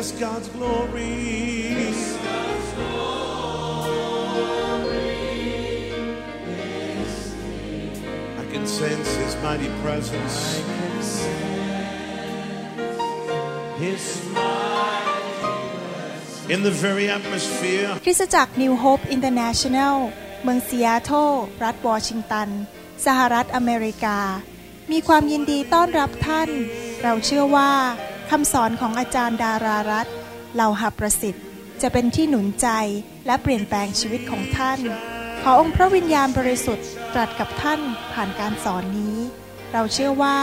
Yes, God's glory. I can sense His mighty presence. His in the very atmosphere. คริสตจักร New Hope International เมืองซีแอตเทิลรัฐวอชิงตัน สหรัฐอเมริกา มีความยินดีต้อนรับท่าน เราเชื่อว่า คำสอนของอาจารย์ดารารัตน์เหล่าหับประสิทธิ์ จะเป็นที่หนุนใจและเปลี่ยนแปลงชีวิตของท่าน ขอองค์พระวิญญาณบริสุทธิ์ตรัสกับท่านผ่านการสอนนี้ เราเชื่อว่า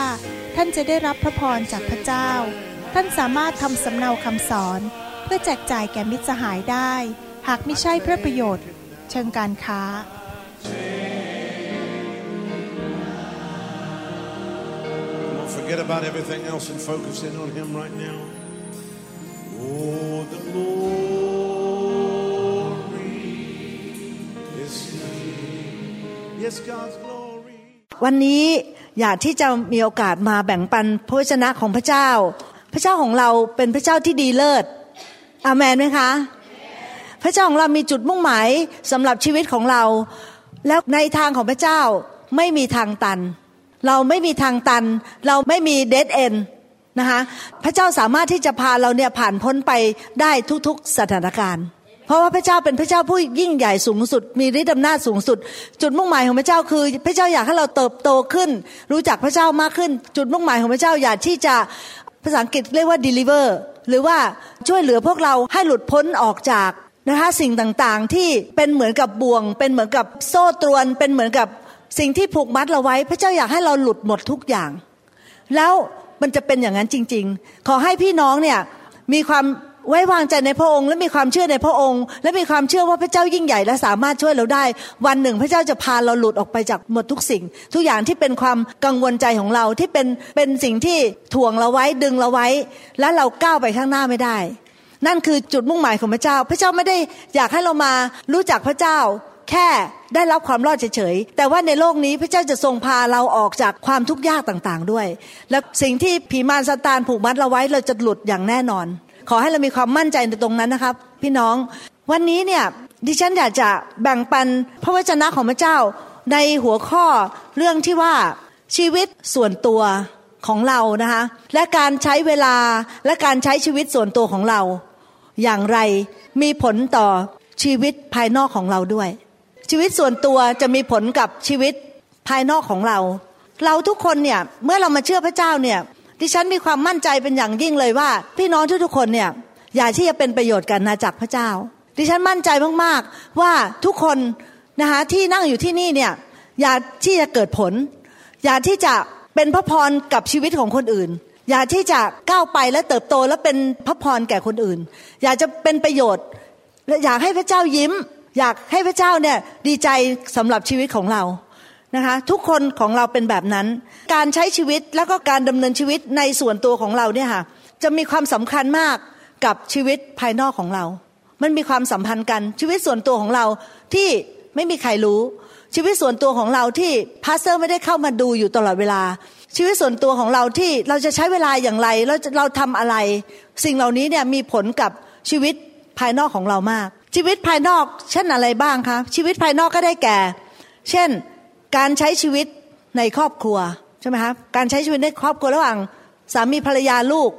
ท่านจะได้รับพระพรจากพระเจ้า ท่านสามารถทำสำเนาคำสอน เพื่อแจกจ่ายแก่มิตรสหายได้ หากไม่ใช่เพื่อประโยชน์ เชิงการค้า forget about everything else and focus in on Him right now. Oh, the glory is here. Yes, God's glory. วันนี้อยากที่จะมีโอกาสมาแบ่งปันพระวจนะของพระเจ้า พระเจ้าของเราเป็นพระเจ้าที่ดีเลิศอาเมนไหมคะ พระเจ้าของเรามีจุดมุ่งหมายสำหรับชีวิตของเรา แล้วในทางของพระเจ้าไม่มีทางตัน เราไม่มีทางตัน เราไม่มีเดดเอนนะคะพระเจ้าสามารถที่จะพาเราเนี่ยผ่านพ้นไปได้ทุกๆสถานการณ์ เพราะว่าพระเจ้าเป็นพระเจ้าผู้ยิ่งใหญ่สูงสุด มีฤทธิ์อำนาจสูงสุด จุดมุ่งหมายของพระเจ้าคือ พระเจ้าอยากให้เราเติบโตขึ้น รู้จักพระเจ้ามากขึ้น จุดมุ่งหมายของพระเจ้าอยากที่จะภาษาอังกฤษเรียกว่า deliver หรือว่าช่วยเหลือพวกเราให้หลุดพ้นออกจากนะคะสิ่งต่างๆที่เป็นเหมือนกับบ่วง เป็นเหมือนกับโซ่ตรวน เป็นเหมือนกับ สิ่งที่ผูกมัดเราไว้ พระเจ้าอยากให้เราหลุดหมดทุกอย่าง แล้วมันจะเป็นอย่างนั้นจริง ๆ ขอให้พี่น้องเนี่ยมีความไว้วางใจในพระองค์ และมีความเชื่อในพระองค์ และมีความเชื่อว่าพระเจ้ายิ่งใหญ่และสามารถช่วยเราได้ วันหนึ่งพระเจ้าจะพาเราหลุดออกไปจากหมดทุกสิ่ง ทุกอย่างที่เป็นความกังวลใจของเราที่เป็นเป็นสิ่งที่ถ่วงเราไว้ดึงเราไว้ และเราก้าวไปข้างหน้าไม่ได้ นั่นคือจุดมุ่งหมายของพระเจ้า พระเจ้าไม่ได้อยากให้เรามารู้จักพระเจ้า แค่ได้รับความรอดเฉยๆ แต่ว่าในโลกนี้พระเจ้าจะทรงพาเราออกจากความทุกข์ยากต่างๆด้วย และสิ่งที่ผีมารซาตานผูกมัดเราไว้เราจะหลุดอย่างแน่นอน ขอให้เรามีความมั่นใจในตรงนั้นนะครับ พี่น้อง วันนี้เนี่ยดิฉันอยากจะแบ่งปันพระวจนะของพระเจ้าในหัวข้อเรื่องที่ว่าชีวิตส่วนตัวของเรานะคะและการใช้เวลาและการใช้ชีวิตส่วนตัวของเรา อย่างไรมีผลต่อชีวิตภายนอกของเราด้วย ชีวิตส่วนตัวจะมีผลกับชีวิตภายนอกของเรา เราทุกคนเนี่ยเมื่อเรามาเชื่อพระเจ้าเนี่ยดิฉันมีความมั่นใจเป็นอย่างยิ่งเลยว่า พี่น้องทุกๆคนเนี่ยอยากที่จะเป็นประโยชน์กันนาจากพระเจ้า ดิฉันมั่นใจมากๆว่าทุกคนนะคะที่นั่งอยู่ที่นี่เนี่ยอยากที่จะเกิดผล อยากที่จะเป็นพระพรกับชีวิตของคนอื่น อยากที่จะก้าวไปและเติบโตและเป็นพระพรแก่คนอื่น อยากจะเป็นประโยชน์และอยากให้พระเจ้ายิ้ม อยากให้พระเจ้าเนี่ยดีใจสำหรับชีวิตของเรานะคะทุกคนของเราเป็นแบบนั้น การใช้ชีวิตแล้วก็การดำเนินชีวิตในส่วนตัวของเราเนี่ยค่ะจะมีความสำคัญมากกับชีวิตภายนอกของเรา มันมีความสัมพันธ์กันชีวิตส่วนตัวของเราที่ไม่มีใครรู้ ชีวิตส่วนตัวของเราที่ pastor ไม่ได้เข้ามาดูอยู่ตลอดเวลา ชีวิตส่วนตัวของเราที่เราจะใช้เวลาอย่างไรเราเราทำอะไร สิ่งเหล่านี้เนี่ยมีผลกับชีวิตภายนอกของเรามากชีวิตภายนอกเช่นอะไรบ้างคะชีวิตภายนอกก็ได้แก่ เช่นการใช้ชีวิตในครอบครัวใช่ไหมครับการใช้ชีวิตในครอบครัวระหว่างสามีภรรยาลูก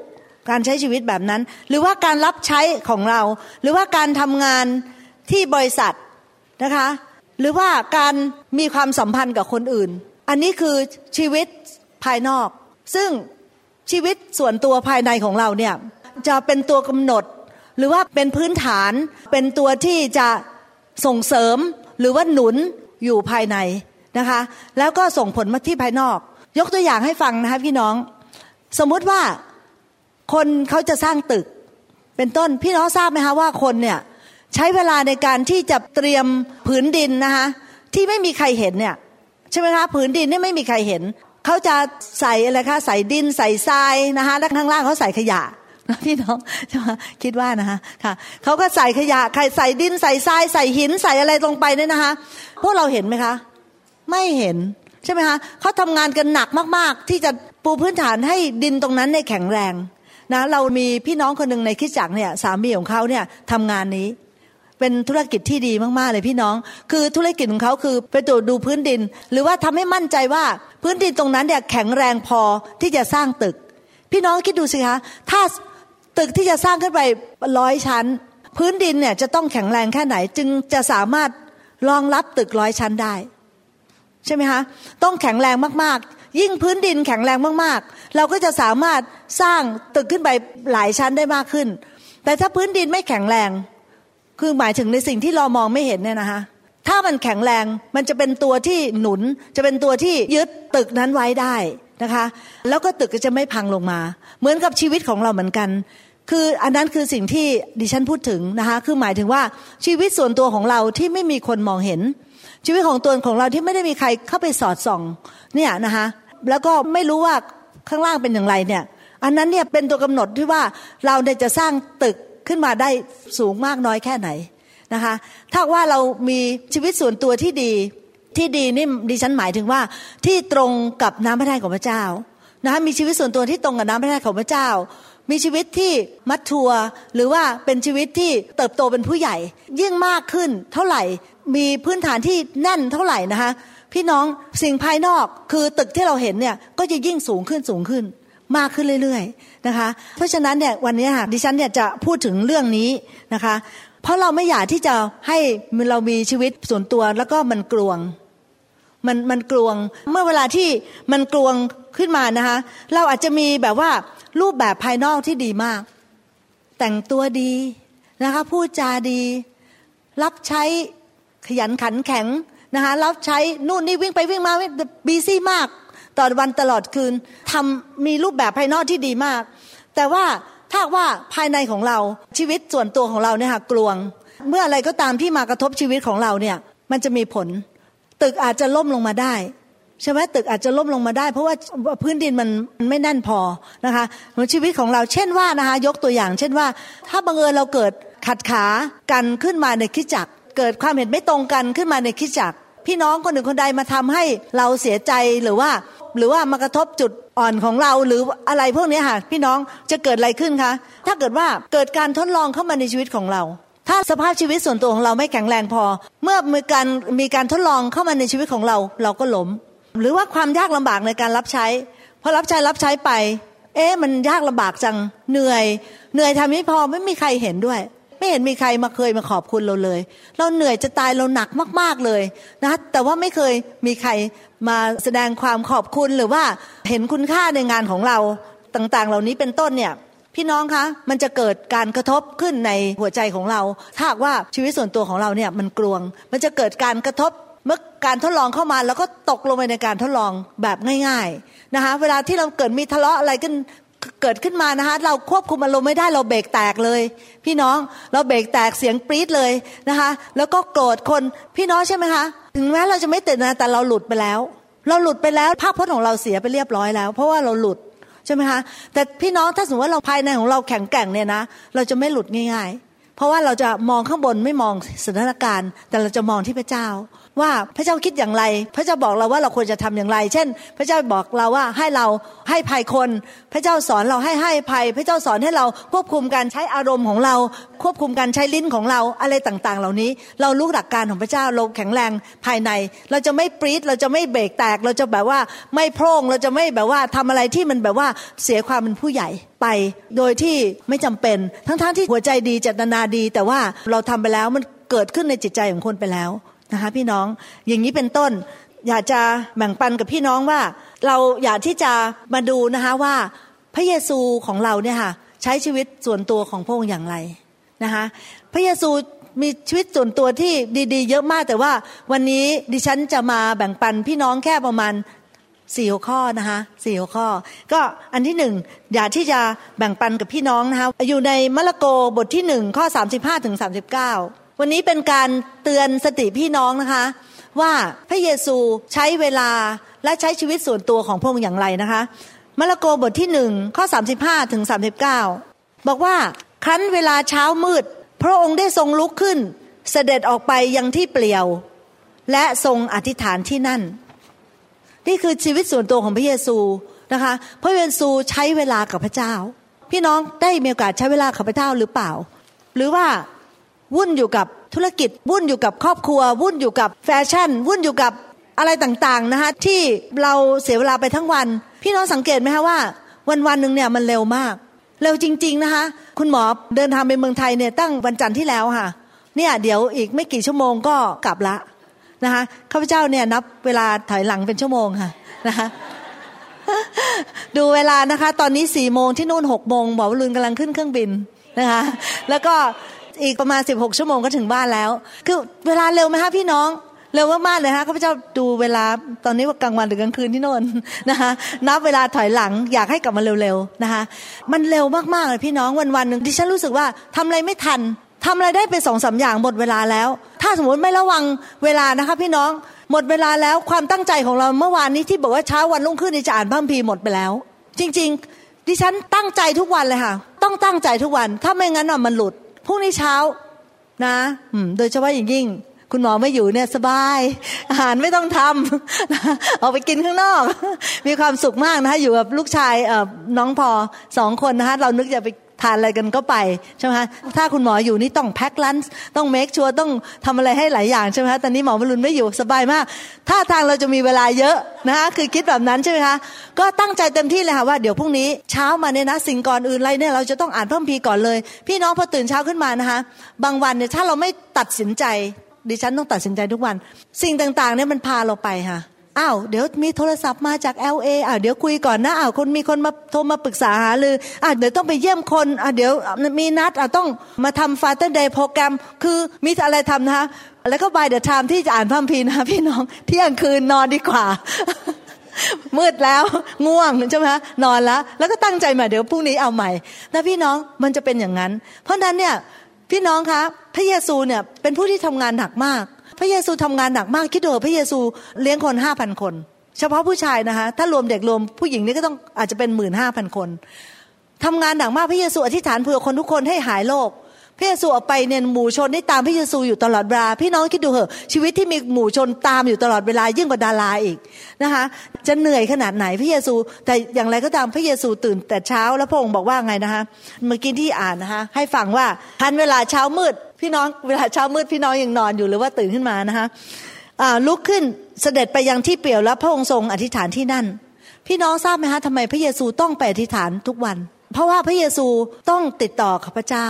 การใช้ชีวิตแบบนั้น หรือว่าการรับใช้ของเรา หรือว่าการทำงานที่บริษัทนะคะ หรือว่าการมีความสัมพันธ์กับคนอื่น อันนี้คือชีวิตภายนอก ซึ่งชีวิตส่วนตัวภายในของเราเนี่ยจะเป็นตัวกำหนด หรือว่าเป็นพื้นฐานเป็นตัวที่จะส่งเสริมหรือว่าหนุนอยู่ภายในนะคะ แล้วก็ส่งผลมาที่ภายนอก ยกตัวอย่างให้ฟังนะคะพี่น้อง สมมุติว่าคนเขาจะสร้างตึก เป็นต้นพี่น้องทราบไหมคะว่าคนเนี่ยใช้เวลาในการที่จะเตรียมผืนดินนะคะที่ไม่มีใครเห็นเนี่ยใช่ไหมคะผืนดินนี่ไม่มีใครเห็นเขาจะใส่อะไรคะใส่ดินใส่ทรายนะคะแล้วข้างล่างเขาใส่ขยะ พี่น้องใช่ไหมคิดว่านะคะค่ะเขาก็ใส่ขยะใส่ดินใส่ทรายใส่หินใส่อะไรลงไปเนี่ยนะคะ พวกเราเห็นไหมคะ ไม่เห็นใช่ไหมคะเขาทำงานกันหนักมากๆ ที่จะปูพื้นฐานให้ดินตรงนั้นในแข็งแรงนะเรามีพี่น้องคนหนึ่งในคิดจักเนี่ยสามีของเขาเนี่ยทำงานนี้ เป็นธุรกิจที่ดีมากๆเลยพี่น้อง คือธุรกิจของเขาคือไปตรวจดูพื้นดิน หรือว่าทำให้มั่นใจว่าพื้นดินตรงนั้นเนี่ยแข็งแรงพอที่จะสร้างตึก พี่น้องคิดดูสิคะถ้า ตึกที่จะสร้างขึ้นไปร้อยชั้น พื้นดินเนี่ยจะต้องแข็งแรงแค่ไหน จึงจะสามารถรองรับตึกร้อยชั้นได้ ใช่ไหมคะต้องแข็งแรงมากๆ ยิ่งพื้นดินแข็งแรงมากๆ เราก็จะสามารถสร้างตึกขึ้นไปหลายชั้นได้มากขึ้น แต่ถ้าพื้นดินไม่แข็งแรง คือหมายถึงในสิ่งที่เรามองไม่เห็นเนี่ยนะคะถ้ามันแข็งแรงมันจะเป็นตัวที่หนุน จะเป็นตัวที่ยึดตึกนั้นไว้ได้นะคะ แล้วก็ตึกก็จะไม่พังลงมา เหมือนกับชีวิตของเราเหมือนกัน คืออันนั้นคือสิ่งที่ดิฉันพูดถึงนะคะคือหมายถึงว่าชีวิตส่วนตัวของเราที่ไม่มีคนมองเห็น ชีวิตของตัวของเราที่ไม่ได้มีใครเข้าไปสอดส่องเนี่ยนะคะแล้วก็ไม่รู้ว่าข้างล่างเป็นอย่างไรเนี่ยอันนั้นเนี่ยเป็นตัวกำหนดที่ว่าเราเนี่ยจะสร้างตึกขึ้นมาได้สูงมากน้อยแค่ไหนนะคะถ้าว่าเรามีชีวิตส่วนตัวที่ดีที่ดีนี่ดิฉันหมายถึงว่าที่ตรงกับน้ำพระทัยของพระเจ้านะคะมีชีวิตส่วนตัวที่ตรงกับน้ำพระทัยของพระเจ้า มีชีวิตที่มัดทัวหรือว่าเป็นชีวิตที่เติบโตเป็นผู้ใหญ่ ยิ่งมากขึ้นเท่าไหร่ มีพื้นฐานที่แน่นเท่าไหร่นะคะ พี่น้องสิ่งภายนอกคือตึกที่เราเห็นเนี่ยก็จะยิ่งสูงขึ้นสูงขึ้น มากขึ้นเรื่อยๆนะคะ เพราะฉะนั้นเนี่ยวันนี้ค่ะดิฉันเนี่ยจะพูดถึงเรื่องนี้นะคะ เพราะเราไม่อยากที่จะให้เรามีชีวิตส่วนตัวแล้วก็มันกลวงมันมันกลวงเมื่อเวลาที่มันกลวงขึ้นมานะคะ เราอาจจะมีแบบว่า รูปแบบภายนอกที่ดีมาก แต่งตัวดีนะคะพูดจาดี รับใช้ขยันขันแข็งนะคะรับใช้นู่นนี่วิ่งไปวิ่งมาบีซี่มากตลอดวันตลอดคืนทำมีรูปแบบภายนอกที่ดีมาก แต่ว่าถ้าว่าภายในของเราชีวิตส่วนตัวของเราเนี่ยค่ะกลวง เมื่ออะไรก็ตามที่มากระทบชีวิตของเราเนี่ยมันจะมีผล ตึกอาจจะล่มลงมาได้ ใช่ไหมตึกอาจจะล่มลงมาได้ เพราะว่าพื้นดินมันไม่แน่นพอนะคะในชีวิตของเราเช่นว่านะคะยกตัวอย่าง เช่นว่า ถ้าบังเอิญเราเกิดขัดขากันขึ้นมาในคิจักเกิดความเห็นไม่ตรงกันขึ้นมาในคิจักพี่น้องคนหนึ่งคนใดมาทำให้เราเสียใจหรือว่า หรือว่ามากระทบจุดอ่อนของเราหรืออะไรพวกนี้ค่ะพี่น้องจะเกิดอะไรขึ้นคะถ้าเกิดว่าเกิดการทดลองเข้ามาในชีวิตของเรา ถ้าสภาพชีวิตส่วนตัวของเราไม่แข็งแรงพอ เมื่อมีการมีการทดลองเข้ามาในชีวิตของเรา เราก็ล้ม หรือว่าความยากลำบากในการรับใช้พอรับใช้รับใช้ไป เอ๊ะมันยากลำบากจังเหนื่อย เหนื่อยทำไม่พอไม่มีใครเห็นด้วย ไม่เห็นมีใครมาเคยมาขอบคุณเราเลย เราเหนื่อยจะตายเราหนักมาก ๆเลยนะแต่ว่าไม่เคยมีใครมาแสดงความขอบคุณหรือว่าเห็นคุณค่าในงานของเราต่างๆ เหล่านี้เป็นต้นเนี่ยพี่น้องคะมันจะเกิดการกระทบขึ้นในหัวใจของเรา ถ้าว่าชีวิตส่วนตัวของเราเนี่ยมันกลวง มันจะเกิดการกระทบ เมื่อการทดลองเข้ามาแล้วก็ตกลงไปในการทดลองแบบง่าย ๆนะคะ เวลาที่เราเกิดมีทะเลาะอะไรขึ้นเกิดขึ้นมานะคะเราควบคุมอารมณ์ไม่ได้เราเบรกแตกเลย พี่น้องเราเบรกแตกเสียงปรี๊ดเลยนะคะแล้วก็โกรธคนพี่น้องใช่ไหมคะ ถึงแม้เราจะไม่ติดนะแต่เราหลุดไปแล้ว เราหลุดไปแล้วภาพพจน์ของเราเสียไปเรียบร้อยแล้ว เพราะว่าเราหลุดใช่ไหมคะแต่พี่น้องถ้าสมมติว่าเราภายในของเราแข็งแกร่งเนี่ยนะเราจะไม่หลุดง่าย ๆ เพราะว่าเราจะมองข้างบนไม่มองสถานการณ์ แต่เราจะมองที่พระเจ้า ว่าพระเจ้าคิดอย่างไร พระเจ้าบอกเราว่าเราควรจะทำอย่างไร เช่น พระเจ้าบอกเราว่าให้เราให้ภัยคน พระเจ้าสอนเราให้ให้ภัย พระเจ้าสอนให้เราควบคุมการใช้อารมณ์ของเรา ควบคุมการใช้ลิ้นของเราอะไรต่างๆ เหล่านี้ เรารู้หลักการของพระเจ้าเราแข็งแรงภายใน เราจะไม่ปรีดเราจะไม่เบรกแตก เราจะแบบว่าไม่โพร่งเราจะไม่แบบว่าทำอะไรที่มันแบบว่าเสียความเป็นผู้ใหญ่ไปโดยที่ไม่จำเป็น ทั้งๆทที่หัวใจดีเจตนาดี แต่ว่าเราทำไปแล้วมันเกิดขึ้นในจิตใจของคนไปแล้ว นะคะพี่น้องอย่างนี้เป็นต้น อยากจะแบ่งปันกับพี่น้องว่า เราอยากที่จะมาดูนะคะว่าพระเยซูของเราเนี่ยค่ะใช้ชีวิตส่วนตัวของพระองค์อย่างไรนะคะพระเยซูมีชีวิตส่วนตัวที่ดีๆ เยอะมากแต่ว่าวันนี้ดิฉันจะมาแบ่งปันพี่น้องแค่ประมาณสี่หัวข้อนะคะสี่หัวข้อ ก็อันที่หนึ่งอยากที่จะแบ่งปันกับพี่น้องนะคะอยู่ในมะละโกบทที่หนึ่งข้อสามสิบห้าถึงสามสิบเก้า วันนี้เป็นการเตือนสติพี่น้องนะคะ ว่าพระเยซูใช้เวลาและใช้ชีวิตส่วนตัวของพระองค์อย่างไรนะคะมาระโกบทที่หนึ่งข้อ 35ถึง39 บอกว่าครั้นเวลาเช้ามืด พระองค์ได้ทรงลุกขึ้น เสด็จออกไปยังที่เปลี่ยว และทรงอธิษฐานที่นั่น นี่คือชีวิตส่วนตัวของพระเยซูนะคะพระเยซูใช้เวลากับพระเจ้า พี่น้องได้มีโอกาสใช้เวลากับพระเจ้าหรือเปล่า หรือว่า วุ่นอยู่กับธุรกิจ วุ่นอยู่กับครอบครัว วุ่นอยู่กับแฟชั่น วุ่นอยู่กับอะไรต่างๆนะคะที่เราเสียเวลาไปทั้งวัน พี่น้องสังเกตไหมคะว่า วันวันหนึ่งเนี่ยมันเร็วมาก เร็วจริง ๆนะคะ คุณหมอเดินทางไปเมืองไทยเนี่ยตั้งวันจันทร์ที่แล้วค่ะ เนี่ยเดี๋ยวอีกไม่กี่ชั่วโมงก็กลับละนะคะข้าพเจ้าเนี่ยนับเวลาถอยหลังเป็นชั่วโมงค่ะนะคะดูเวลานะคะ ตอนนี้สี่โมงที่นู่นหกโมงหมอวรุณกำลังขึ้นเครื่องบินนะคะ แล้วก็ อีกประมาณสิบหกชั่วโมงก็ถึงบ้านแล้ว คือเวลาเร็วไหมคะพี่น้องเร็วมากๆเลยฮะข้าพเจ้าดูเวลาตอนนี้ว่ากลางวันหรือกลางคืนที่โน่นนะคะนับเวลาถอยหลังอยากให้กลับมาเร็วๆนะคะมันเร็วมากๆเลยพี่น้องวันวันหนึ่งดิฉันรู้สึกว่าทำอะไรไม่ทันทำอะไรได้ไปสองสาอย่างหมดเวลาแล้ว ถ้าสมมติไม่ระวังเวลานะคะพี่น้องหมดเวลาแล้วความตั้งใจของเราเมื่อวานนี้ที่บอกว่าเช้าวันรุ่งขึ้นจะอ่านพระคัมภีร์หมดไปแล้ว จริง ๆ ดิฉันตั้งใจทุกวันเลยค่ะ ต้องตั้งใจทุกวัน ถ้าไม่งั้นมันหลุด พรุ่งนี้เช้านะโดยเฉพาะอย่างยิ่ง คุณหมอไม่อยู่เนี่ยสบาย อาหารไม่ต้องทำออกไปกินข้างนอก มีความสุขมากนะคะอยู่กับลูกชายน้องพอสองคนนะคะเรานึกจะไป ทานอะไรกันก็ไปใช่ไหมคะถ้าคุณหมออยู่นี่ต้องแพ็คลันส์ต้องเมคชัวร์ต้องทำอะไรให้หลายอย่างใช่ไหมคะตอนนี้หมอวรุณไม่อยู่สบายมาก ถ้าทางเราจะมีเวลาเยอะนะคะคือคิดแบบนั้นใช่ไหมคะก็ตั้งใจเต็มที่เลยค่ะว่าเดี๋ยวพรุ่งนี้เช้ามาเนี่ยนะสิ่งก่อนอื่นอะไรเนี่ยเราจะต้องอ่านเพิ่มพีก่อนเลย พี่น้องพอตื่นเช้าขึ้นมานะคะบางวันเนี่ยถ้าเราไม่ตัดสินใจดิฉันต้องตัดสินใจทุกวัน สิ่งต่างๆเนี่ยมันพาเราไปค่ะ อ้าวเดี๋ยวมีโทรศัพท์มาจาก LA อ่าเดี๋ยวคุยก่อนนะอ้าวคนมีคนมาโทรมาปรึกษาหารืออ่าวเดี๋ยวต้องไปเยี่ยมคนอ่าวเดี๋ยวมีนัดอ่าวต้องมาทำ Father's Day program คือมีอะไรทำนะคะแล้วก็ by the time ที่จะอ่านพระคัมภีร์นะพี่น้องเที่ยงคืนนอนดีกว่ามืดแล้วง่วงใช่ไหมคะนอนแล้ว แล้วก็ตั้งใจมาเดี๋ยวพรุ่งนี้เอาใหม่นะพี่น้องมันจะเป็นอย่างนั้น เพราะนั้นเนี่ยพี่น้องคะพระเยซูเนี่ยเป็นผู้ที่ทำงานหนักมาก พระเยซูทำงานหนักมากคิดดูพระเยซูเลี้ยงคนห้าพันคน เฉพาะผู้ชายนะคะถ้ารวมเด็กรวมผู้หญิงนี่ก็ต้องอาจจะเป็นหมื่นห้าพันคนทำงานหนักมากพระเยซูอธิษฐานเผื่อคนทุกคนให้หายโรคพระเยซูออกไปเนี่ยหมู่ชนได้ตามพระเยซูอยู่ตลอดเวลาพี่น้องคิดดูเหอะชีวิตที่มีหมู่ชนตามอยู่ตลอดเวลายิ่งกว่าดาราอีกนะคะจะเหนื่อยขนาดไหนพระเยซู แต่อย่างไรก็ตามพระเยซูตื่นแต่เช้าแล้วพระองค์บอกว่าไงนะคะเมื่อกี้ที่อ่านนะคะให้ฟังว่าทันเวลาเช้ามืด พี่น้องเวลาเช้ามืดพี่น้องยังนอนอยู่หรือว่าตื่นขึ้นมานะคะลุกขึ้นเสด็จไปยังที่เปี่ยวแล้วพระองค์ทรงอธิษฐานที่นั่น พี่น้องทราบไหมคะทำไมพระเยซูต้องไปอธิษฐานทุกวัน เพราะว่าพระเยซูต้องติดต่อกับพระเจ้า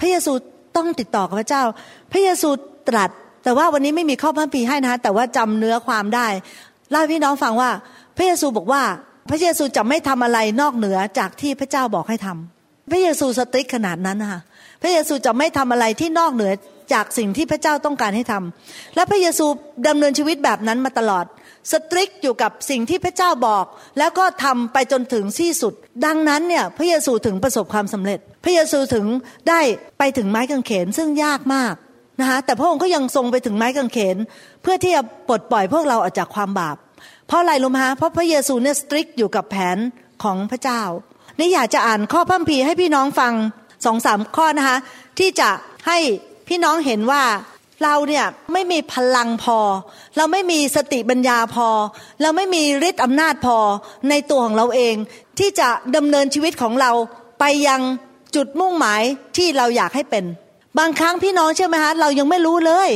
พระเยซูต้องติดต่อกับพระเจ้า พระเยซูตรัส แต่ว่าวันนี้ไม่มีข้อพระพีให้นะคะแต่ว่าจำเนื้อความได้เล่าพี่น้องฟังว่า พระเยซูบอกว่าพระเยซูจะไม่ทำอะไรนอกเหนือจากที่พระเจ้าบอกให้ทำพระเยซูสติ๊กขนาดนั้นนะคะ พระเยซูจะไม่ทำอะไรที่นอกเหนือจากสิ่งที่พระเจ้าต้องการให้ทำและพระเยซูดำเนินชีวิตแบบนั้นมาตลอด สตริกอยู่กับสิ่งที่พระเจ้าบอก แล้วก็ทำไปจนถึงที่สุด ดังนั้นเนี่ยพระเยซูถึงประสบความสำเร็จ พระเยซูถึงได้ไปถึงไม้กางเขนซึ่งยากมากนะคะแต่พระองค์ก็ยังทรงไปถึงไม้กางเขน เพื่อที่จะปลดปล่อยพวกเราออกจากความบาป เพราะอะไรรู้ไหมฮะเพราะพระเยซูเนี่ยสตริกอยู่กับแผนของพระเจ้านี่อยากจะอ่านข้อพัมพีให้พี่น้องฟัง สองสามข้อนะคะที่จะให้พี่น้องเห็นว่าเราเนี่ยไม่มีพลังพอ เราไม่มีสติปัญญาพอ เราไม่มีฤทธิ์อำนาจพอในตัวของเราเอง ที่จะดำเนินชีวิตของเราไปยังจุดมุ่งหมายที่เราอยากให้เป็น บางครั้งพี่น้องเชื่อไหมคะเรายังไม่รู้เลย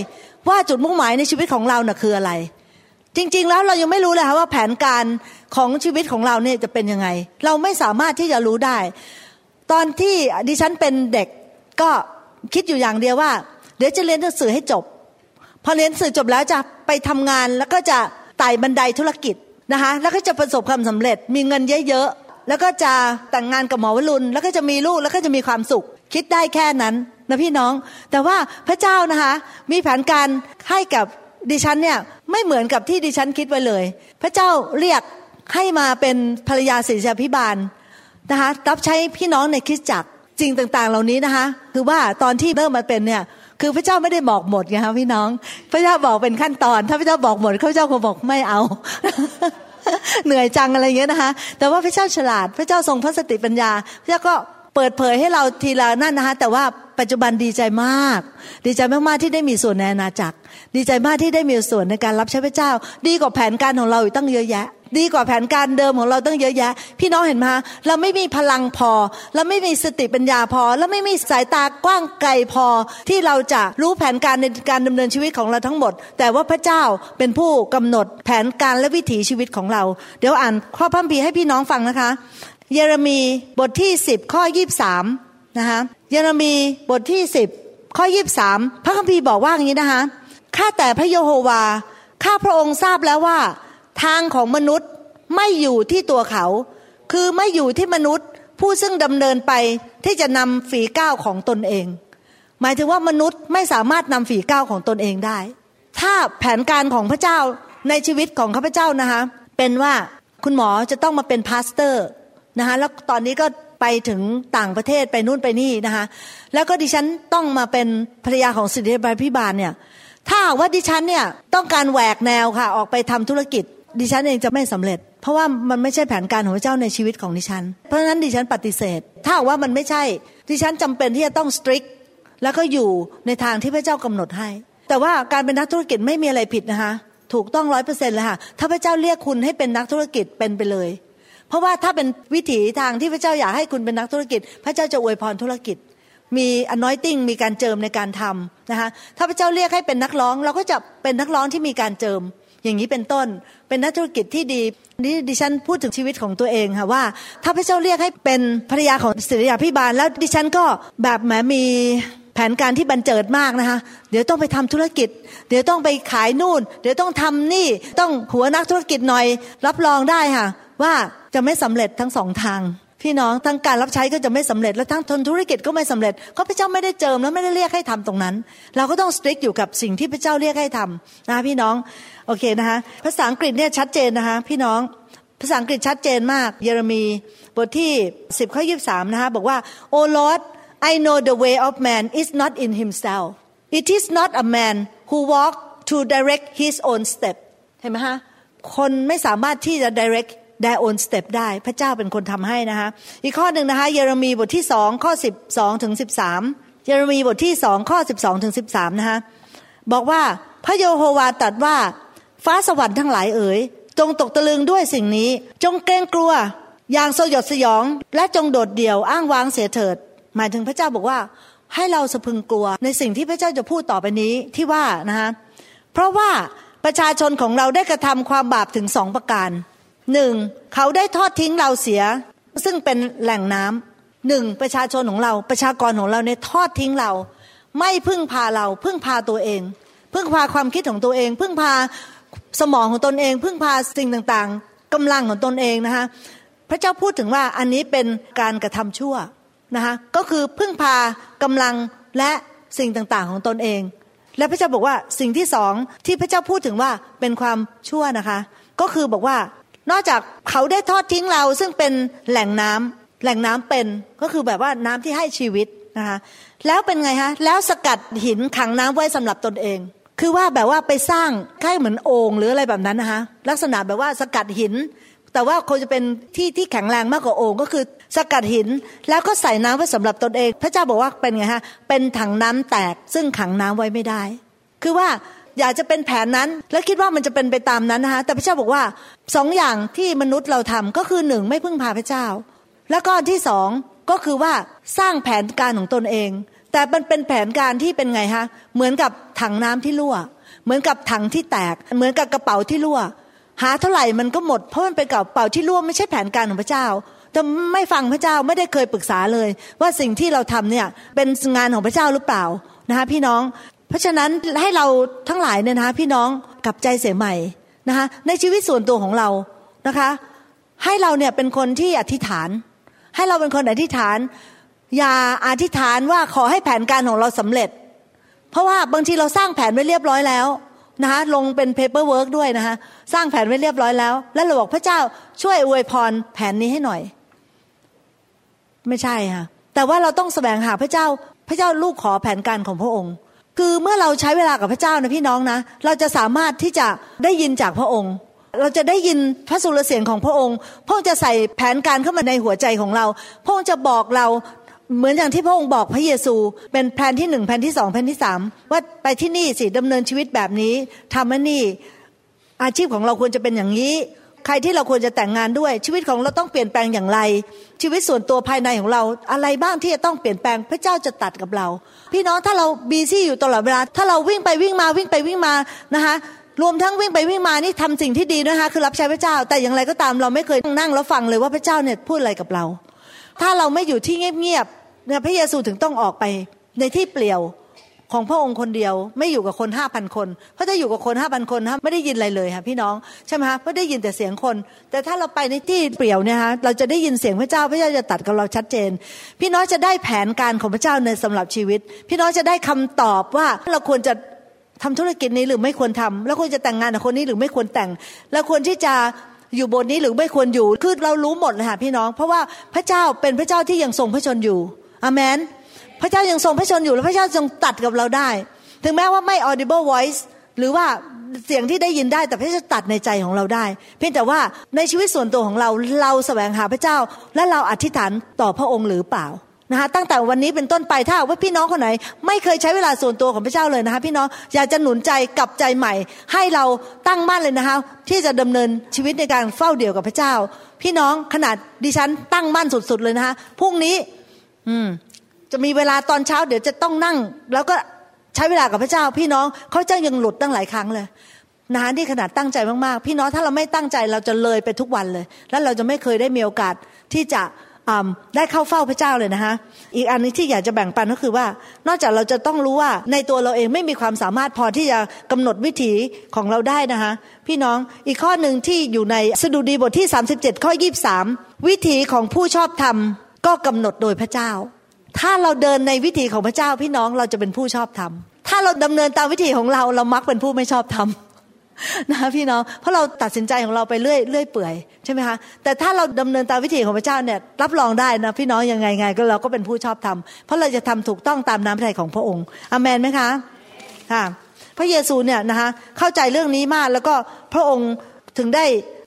ว่าจุดมุ่งหมายในชีวิตของเราน่ะคืออะไร จริง ๆ แล้วเรายังไม่รู้เลยค่ะว่าแผนการของชีวิตของเราเนี่ยจะเป็นยังไง เราไม่สามารถที่จะรู้ได้ ตอนที่ดิฉันเป็นเด็กก็คิดอยู่อย่างเดียวว่า เดี๋ยวจะเรียนหนังสือให้จบ พอเรียนสือจบแล้วจะไปทำงานแล้วก็จะไต่บันไดธุรกิจนะคะแล้วก็จะประสบความสำเร็จมีเงินเยอะๆแล้วก็จะแต่งงานกับหมอวรุณแล้วก็จะมีลูกแล้วก็จะมีความสุข คิดได้แค่นั้นนะพี่น้อง แต่ว่าพระเจ้านะคะ มีแผนการให้กับดิฉันเนี่ยไม่เหมือนกับที่ดิฉันคิดไว้เลย พระเจ้าเรียกให้มาเป็นภรรยาศิษยาพิบาล นะคะรับใช้พี่น้องในคริสตจักรจริงต่าง ๆ เหล่านี้นะคะคือว่าตอนที่เริ่มมาเป็นเนี่ยคือพระเจ้าไม่ได้บอกหมดไงคะพี่น้อง พระเจ้าบอกเป็นขั้นตอน ถ้าพระเจ้าบอกหมดพระเจ้าคงบอกไม่เอา เหนื่อยจังอะไรเงี้ยนะคะ แต่ว่าพระเจ้าฉลาด พระเจ้าทรงพระสติปัญญา พระเจ้าก็เปิดเผยให้เราทีละนั่นนะคะแต่ว่าปัจจุบันดีใจมาก ดีใจมากๆที่ได้มีส่วนในอาณาจักร ดีใจมากที่ได้มีส่วนในการรับใช้พระเจ้า ดีกว่าแผนการของเราอีกตั้งเยอะแยะ ดีกว่าแผนการเดิมของเราตั้งเยอะแยะ พี่น้องเห็นไหมคะเราไม่มีพลังพอ เราไม่มีสติปัญญาพอแล้วไม่มีสายตากว้างไกลพอ ที่เราจะรู้แผนการในการดำเนินชีวิตของเราทั้งหมด แต่ว่าพระเจ้าเป็นผู้กำหนดแผนการและวิถีชีวิตของเรา เดี๋ยวอ่านข้อพัมพีให้พี่น้องฟังนะคะ เยเรมีบทที่ 10 ข้อ 23 นะคะเยเรมีบทที่ 10 ข้อ 23 พระคัมภีร์บอกว่าอย่างนี้นะคะข้าแต่พระโยโฮวาข้าพระองค์ทราบแล้วว่า ทางของมนุษย์ไม่อยู่ที่ตัวเขา คือไม่อยู่ที่มนุษย์ ผู้ซึ่งดำเนินไปที่จะนำฝีก้าวของตนเอง หมายถึงว่ามนุษย์ไม่สามารถนำฝีก้าวของตนเองได้ ถ้าแผนการของพระเจ้าในชีวิตของข้าพเจ้านะคะ เป็นว่าคุณหมอจะต้องมาเป็น pastor นะคะแล้วตอนนี้ก็ไปถึงต่างประเทศไปนู่นไปนี่นะคะแล้วก็ดิฉันต้องมาเป็นภรรยาของสิริบาลพิบาลเนี่ยถ้าว่าดิฉันเนี่ยต้องการแหวกแนวค่ะ ออกไปทำธุรกิจ ดิฉันเองจะไม่สำเร็จ เพราะว่ามันไม่ใช่แผนการของพระเจ้าในชีวิตของดิฉัน เพราะฉะนั้นดิฉันปฏิเสธ ถ้าว่ามันไม่ใช่ ดิฉันจำเป็นที่จะต้องสตริกแล้วก็อยู่ในทางที่พระเจ้ากำหนดให้ แต่ว่าการเป็นนักธุรกิจไม่มีอะไรผิดนะคะ ถูกต้องร้อยเปอร์เซ็นต์เลยค่ะ ถ้าพระเจ้าเรียกคุณให้เป็นนักธุรกิจเป็นไปเลย เพราะว่าถ้าเป็นวิถีทางที่พระเจ้าอยากให้คุณเป็นนักธุรกิจ พระเจ้าจะอวยพรธุรกิจ มีอนอยติ้งมีการเจิมในการทำนะคะ ถ้าพระเจ้าเรียกให้เป็นนักร้อง เราก็จะเป็นนักร้องที่มีการเจิม อย่างนี้เป็นต้น เป็นนักธุรกิจที่ดีนี่ดิฉันพูดถึงชีวิตของตัวเองค่ะว่า ถ้าพระเจ้าเรียกให้เป็นภรรยาของศิริยาพิบาล แล้วดิฉันก็แบบแหมมีแผนการที่บันเจิดมากนะคะ เดี๋ยวต้องไปทำธุรกิจ เดี๋ยวต้องไปขายนู่น เดี๋ยวต้องทำนี่ ต้องหัวนักธุรกิจหน่อย รับรองได้ค่ะ ว่าจะไม่สำเร็จทั้งสองทาง พี่น้องทั้งการรับใช้ก็จะไม่สำเร็จ และทั้งทนธุรกิจก็ไม่สำเร็จก็พระเจ้าไม่ได้เจิมแล้วไม่ได้เรียกให้ทำตรงนั้น เราก็ต้องสตริกอยู่กับสิ่งที่พระเจ้าเรียกให้ทำนะพี่น้องโอเคนะคะภาษาอังกฤษเนี่ยชัดเจนนะคะพี่น้องภาษาอังกฤษชัดเจนมาก เยเรมีบทที่ 10ข้อ23นะคะบอกว่า O Lord I know the way of man is not in himself it is not a man who walk to direct his own step เห็นไหมฮะคนไม่สามารถที่จะ direct their own step ได้พระเจ้าเป็นคนทำให้นะคะอีกข้อหนึ่งนะคะเยเรมีบทที่สองข้อ12ถึง13เยเรมีบทที่สองข้อ12ถึง13นะคะบอกว่าพระโยโฮวาตรัสว่าฟ้าสวรรค์ทั้งหลายเอ๋ยจงตกตะลึงด้วยสิ่งนี้ จงเกรงกลัว อย่างสยดสยอง และจงโดดเดี่ยวอ้างว้างเสียเถิด หมายถึงพระเจ้าบอกว่า ให้เราสะพึงกลัวในสิ่งที่พระเจ้าจะพูดต่อไปนี้ที่ว่านะคะเพราะว่าประชาชนของเราได้กระทำความบาปถึงสองประการ หนึ่งเขาได้ทอดทิ้งเราเสีย ซึ่งเป็นแหล่งน้ำหนึ่งประชาชนของเราประชากรของเราเนี่ยทอดทิ้งเรา ไม่พึ่งพาเราพึ่งพาตัวเอง พึ่งพาความคิดของตัวเอง พึ่งพาสมองของตนเอง พึ่งพาสิ่งต่างๆกำลังของตนเองนะคะพระเจ้าพูดถึงว่าอันนี้เป็นการกระทำชั่วนะคะก็คือพึ่งพากำลังและสิ่งต่างๆของตนเอง และพระเจ้าบอกว่าสิ่งที่สองที่พระเจ้าพูดถึงว่าเป็นความชั่วนะคะ ก็คือบอกว่า นอกจากเขาได้ทอดทิ้งเราซึ่งเป็นแหล่งน้ำแหล่งน้ำเป็นก็คือแบบว่าน้ำที่ให้ชีวิตนะคะแล้วเป็นไงฮะแล้วสกัดหินขังน้ำไว้สำหรับตนเอง คือว่าแบบว่าไปสร้างคล้ายเหมือนโอ่งหรืออะไรแบบนั้นนะคะลักษณะแบบว่าสกัดหิน แต่ว่าคงจะเป็นที่ที่แข็งแรงมากกว่าโอ่งก็คือ สกัดหินแล้วก็ใส่น้ำไว้สำหรับตนเอง พระเจ้าบอกว่าเป็นไงฮะเป็นถังน้ำแตกซึ่งขังน้ำไว้ไม่ได้ คือว่า อยากจะเป็นแผนนั้น แล้วคิดว่ามันจะเป็นไปตามนั้นนะคะแต่พระเจ้าบอกว่าสองอย่างที่มนุษย์เราทำก็คือหนึ่งไม่พึ่งพาพระเจ้า แล้วก็ที่สองก็คือว่าสร้างแผนการของตนเอง แต่มันเป็นแผนการที่เป็นไงฮะเหมือนกับถังน้ำที่รั่ว เหมือนกับถังที่แตก เหมือนกับกระเป๋าที่รั่ว หาเท่าไหร่มันก็หมดเพราะมันเป็นกระเป๋าที่รั่วไม่ใช่แผนการของพระเจ้าแต่ไม่ฟังพระเจ้าไม่ได้เคยปรึกษาเลย ว่าสิ่งที่เราทำเนี่ยเป็นงานของพระเจ้าหรือเปล่านะคะพี่น้อง เพราะฉะนั้นให้เราทั้งหลายเนี่ยนะคะพี่น้องกลับใจเสียใหม่นะคะในชีวิตส่วนตัวของเรานะคะ ให้เราเนี่ยเป็นคนที่อธิษฐาน ให้เราเป็นคนอธิษฐาน อย่าอธิษฐานว่าขอให้แผนการของเราสำเร็จ เพราะว่าบางทีเราสร้างแผนไว้เรียบร้อยแล้วนะคะลงเป็น paperwork ด้วยนะคะสร้างแผนไว้เรียบร้อยแล้ว แล้วเราบอกพระเจ้าช่วยอวยพรแผนนี้ให้หน่อย ไม่ใช่ค่ะแต่ว่าเราต้องแสวงหาพระเจ้าพระเจ้าลูกขอแผนการของพระองค์ คือเมื่อเราใช้เวลากับพระเจ้านะพี่น้องนะ เราจะสามารถที่จะได้ยินจากพระองค์ เราจะได้ยินพระสุรเสียงของพระองค์ พระองค์จะใส่แผนการเข้ามาในหัวใจของเรา พระองค์จะบอกเราเหมือนอย่างที่พระองค์บอกพระเยซู เป็นแผนที่หนึ่งแผนที่สองแผนที่สามว่าไปที่นี่สิดำเนินชีวิตแบบนี้ทำอันนี่อาชีพของเราควรจะเป็นอย่างนี้ ใครที่เราควรจะแต่งงานด้วย ชีวิตของเราต้องเปลี่ยนแปลงอย่างไร ชีวิตส่วนตัวภายในของเรา อะไรบ้างที่จะต้องเปลี่ยนแปลงพระเจ้าจะตัดกับเรา พี่น้องถ้าเราบีซี่อยู่ตลอดเวลา ถ้าเราวิ่งไปวิ่งมาวิ่งไปวิ่งมานะคะรวมทั้งวิ่งไปวิ่งมานี่ทำสิ่งที่ดีนะคะคือรับใช้พระเจ้า แต่อย่างไรก็ตามเราไม่เคยนั่งแล้วฟังเลยว่าพระเจ้าเนี่ยพูดอะไรกับเรา ถ้าเราไม่อยู่ที่เงียบๆเนี่ยพระเยซูถึงต้องออกไปในที่เปลี่ยว ของพระองค์คนเดียวไม่อยู่กับคนห้าพันคนเพราะถ้าอยู่กับคนห้าพันคนนะไม่ได้ยินอะไรเลยค่ะพี่น้องใช่ไหมคะไม่ได้ยินแต่เสียงคน แต่ถ้าเราไปในที่เปลี่ยวเนี่ยฮะเราจะได้ยินเสียงพระเจ้าพระเจ้าจะตัดกับเราชัดเจน พี่น้องจะได้แผนการของพระเจ้าในสำหรับชีวิต พี่น้องจะได้คำตอบว่าเราควรจะทำธุรกิจนี้หรือไม่ควรทำแล้วควรจะแต่งงานกับคนนี้หรือไม่ควรแต่ง แล้วควรที่จะอยู่บนนี้หรือไม่ควรอยู่ คือเรารู้หมดเลยค่ะพี่น้อง เพราะว่าพระเจ้าเป็นพระเจ้าที่ยังทรงพระชนอยู่อเมน พระเจ้ายังทรงพระชนอยู่และพระเจ้าทรงตัดกับเราได้ ถึงแม้ว่าไม่ audible voice หรือว่าเสียงที่ได้ยินได้แต่พระเจ้าตัดในใจของเราได้ เพียงแต่ว่าในชีวิตส่วนตัวของเราเราแสวงหาพระเจ้า และเราอธิษฐานต่อพระองค์หรือเปล่านะคะตั้งแต่วันนี้เป็นต้นไปถ้าว่าพี่น้องคนไหน ไม่เคยใช้เวลาส่วนตัวของพระเจ้าเลยนะคะพี่น้องอยากจะหนุนใจกลับใจใหม่ ให้เราตั้งมั่นเลยนะคะที่จะดำเนินชีวิตในการเฝ้าเดี่ยวกับพระเจ้า พี่น้องขนาดดิฉันตั้งมั่นสุดๆเลยนะคะพรุ่งนี้ อืม จะมีเวลาตอนเช้าเดี๋ยวจะต้องนั่ง แล้วก็ใช้เวลากับพระเจ้า พี่น้องเขาจะยังหลุดตั้งหลายครั้งเลยนะนี่ขนาดตั้งใจมากๆ พี่น้องถ้าเราไม่ตั้งใจเราจะเลยไปทุกวันเลย แล้วเราจะไม่เคยได้มีโอกาสที่จะได้เข้าเฝ้าพระเจ้าเลยนะคะอีกอันนึงที่อยากจะแบ่งปันก็คือว่า นอกจากเราจะต้องรู้ว่าในตัวเราเองไม่มีความสามารถพอที่จะกำหนดวิถีของเราได้นะคะพี่น้องอีกข้อหนึ่งที่อยู่ในสดุดีบทที่ 37 ข้อ 23 วิถีของผู้ชอบธรรมก็กำหนดโดยพระเจ้า ถ้าเราเดินในวิถีของพระเจ้าพี่น้องเราจะเป็นผู้ชอบธรรม ถ้าเราดำเนินตามวิถีของเราเรามักเป็นผู้ไม่ชอบธรรมนะคะพี่น้องเพราะเราตัดสินใจของเราไปเรื่อยเรื่อยเปื่อยใช่ไหมคะแต่ถ้าเราดำเนินตามวิถีของพระเจ้าเนี่ยรับรองได้นะพี่น้องยังไงไงก็เราก็เป็นผู้ชอบทำเพราะเราจะทำถูกต้องตามน้ำพระทัยของพระองค์อเมนไหมคะค่ะพระเยซูเนี่ยนะคะเข้าใจเรื่องนี้มากแล้วก็พระองค์ถึงได้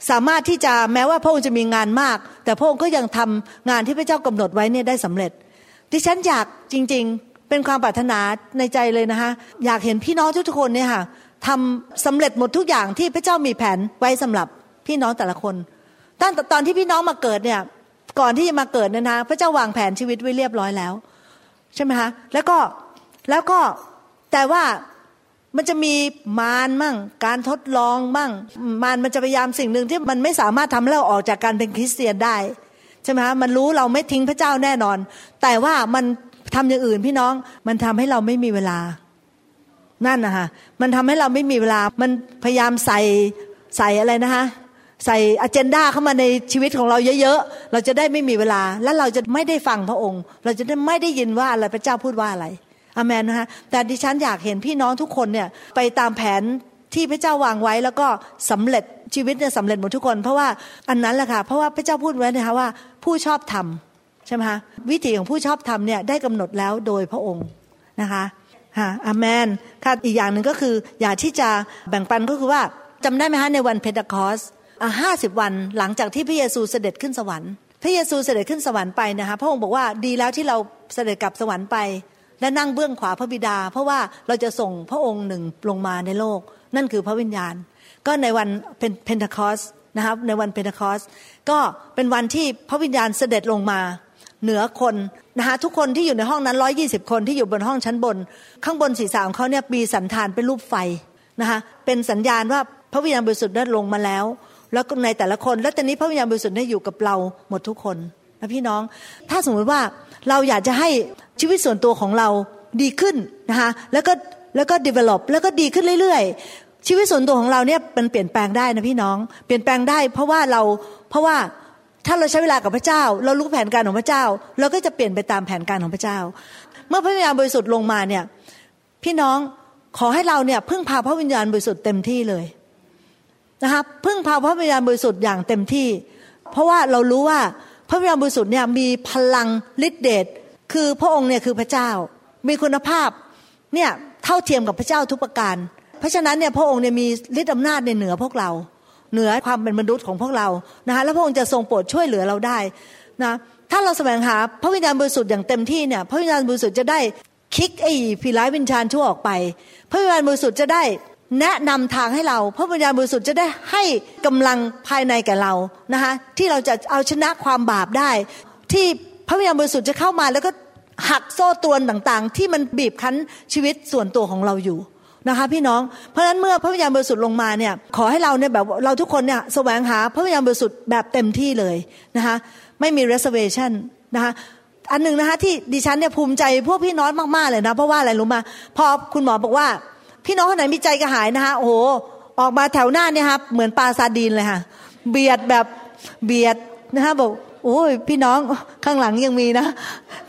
สามารถที่จะแม้ว่าพระองค์จะมีงานมาก แต่พระองค์ก็ยังทำงานที่พระเจ้ากำหนดไว้เนี่ยได้สำเร็จ ดิฉันอยากจริงๆ เป็นความปรารถนาในใจเลยนะคะอยากเห็นพี่น้องทุกๆคนเนี่ยค่ะทำสำเร็จหมดทุกอย่างที่พระเจ้ามีแผนไว้สำหรับพี่น้องแต่ละคนตั้งแต่ตอนที่พี่น้องมาเกิดเนี่ยก่อนที่จะมาเกิดเนี่ยนะพระเจ้าวางแผนชีวิตไว้เรียบร้อยแล้ว ใช่ไหมคะแล้วก็แล้วก็แต่ว่ามันจะมีมารมั่ง การทดลองมั่ง มารมันจะพยายามสิ่งหนึ่งที่มันไม่สามารถทำให้เราออกจากการเป็นคริสเตียนได้ ช่ไหมคะมันรู้เราไม่ทิ้งพระเจ้าแน่นอน แต่ว่ามันทำอย่างอื่นพี่น้องมันทำให้เราไม่มีเวลา นั่นนะคะมันทำให้เราไม่มีเวลา มันพยายามใส่ใส่อะไรนะคะใส่อเจนดาเข้ามาในชีวิตของเราเยอะๆ เราจะได้ไม่มีเวลา และเราจะไม่ได้ฟังพระองค์ เราจะได้ไม่ได้ยินว่าอะไรพระเจ้าพูดว่าอะไรอเมนนะคะแต่ดิฉันอยากเห็นพี่น้องทุกคนเนี่ยไปตามแผน ที่พระเจ้าวางไว้แล้วก็สำเร็จชีวิตเนี่ยสำเร็จหมดทุกคน เพราะว่าอันนั้นแหละค่ะเพราะว่าพระเจ้าพูดไว้นะคะว่า ผู้ชอบทำใช่ไหมคะวิถีของผู้ชอบทำเนี่ยได้กำหนดแล้วโดยพระองค์นะคะฮะอเมนค่ะอีกอย่างหนึ่งก็คือ อยากที่จะแบ่งปันก็คือว่าจำได้ไหมฮะในวันเพนทคอสห้าสิบวันหลังจากที่พระเยซูเสด็จขึ้นสวรรค์พระเยซูเสด็จขึ้นสวรรค์ไปนะคะพระองค์บอกว่าดีแล้วที่เราเสด็จกลับสวรรค์ไป และนั่งเบื้องขวาพระบิดา เพราะว่าเราจะส่งพระองค์หนึ่งลงมาในโลก นั่นคือพระวิญญาณ ก็ในวันเพนเทคอสต์นะครับในวันเพนเทคอสต์ก็เป็นวันที่พระวิญญาณเสด็จลงมาเหนือคนนะคะทุกคนที่อยู่ในห้องนั้นร้อยยี่สิบคนที่อยู่บนห้องชั้นบน ข้างบนศีรษะของเขาเนี่ยมีสัณฐานเป็นรูปไฟนะคะเป็นสัญญาณว่าพระวิญญาณบริสุทธิ์ได้ลงมาแล้ว แล้วในแต่ละคน แล้วตอนนี้พระวิญญาณบริสุทธิ์ได้อยู่กับเราหมดทุกคนนะพี่น้อง ถ้าสมมติว่าเราอยากจะให้ชีวิตส่วนตัวของเราดีขึ้นนะคะแล้วก็แล้วก็ develop แล้วก็ดีขึ้นเรื่อย ชีวิตส่วนตัวของเราเนี่ยมันเปลี่ยนแปลงได้นะพี่น้อง เปลี่ยนแปลงได้ เพราะว่าเราเพราะว่าถ้าเราใช้เวลากับพระเจ้า เรารู้แผนการของพระเจ้า เราก็จะเปลี่ยนไปตามแผนการของพระเจ้า เมื่อพระวิญญาณบริสุทธิ์ลงมาเนี่ยพี่น้องขอให้เราเนี่ยพึ่งพาพระวิญญาณบริสุทธิ์เต็มที่เลยนะคะพึ่งพาพระวิญญาณบริสุทธิ์อย่างเต็มที่ เพราะว่าเรารู้ว่าพระวิญญาณบริสุทธิ์เนี่ยมีพลังฤทธิเดชคือพระองค์เนี่ยคือพระเจ้า มีคุณภาพเนี่ยเท่าเทียมกับพระเจ้าทุกประการ เพราะฉะนั้นเนี่ยพระองค์เนี่ยมีฤทธิ์อำนาจในเหนือพวกเรา เหนือความเป็นมนุษย์ของพวกเรานะคะแล้วพระองค์จะทรงโปรดช่วยเหลือเราได้นะถ้าเราแสวงหาพระวิญญาณบริสุทธิ์อย่างเต็มที่เนี่ยพระวิญญาณบริสุทธิ์จะได้คิกไอ้ผีร้ายวิญญาณชั่วออกไป พระวิญญาณบริสุทธิ์จะได้แนะนำทางให้เรา พระวิญญาณบริสุทธิ์จะได้ให้กำลังภายในแก่เรานะคะที่เราจะเอาชนะความบาปได้ ที่พระวิญญาณบริสุทธิ์จะเข้ามาแล้วก็หักโซ่ตรวนต่างๆ ที่มันบีบคั้นชีวิตส่วนตัวของเราอยู่ นะคะพี่น้องเพราะฉะนั้นเมื่อพระวิญญาณบริสุทธิ์ลงมาเนี่ยขอให้เราเนี่ยแบบเราทุกคนเนี่ยแสวงหาพระวิญญาณบริสุทธิ์แบบเต็มที่เลยนะคะไม่มี reservation นะคะอันหนึ่งนะคะที่ดิฉันเนี่ยภูมิใจพวกพี่น้องมากๆเลยนะเพราะว่าอะไรรู้มาพอคุณหมอบอกว่า พี่น้องคนไหนมีใจกระหายนะคะโอ้โหออกมาแถวหน้าเนี่ยครับเหมือนปลาซาดีนเลยค่ะเบียดแบบเบียดนะคะบอกโอ้ยพี่น้องข้างหลังยังมีนะ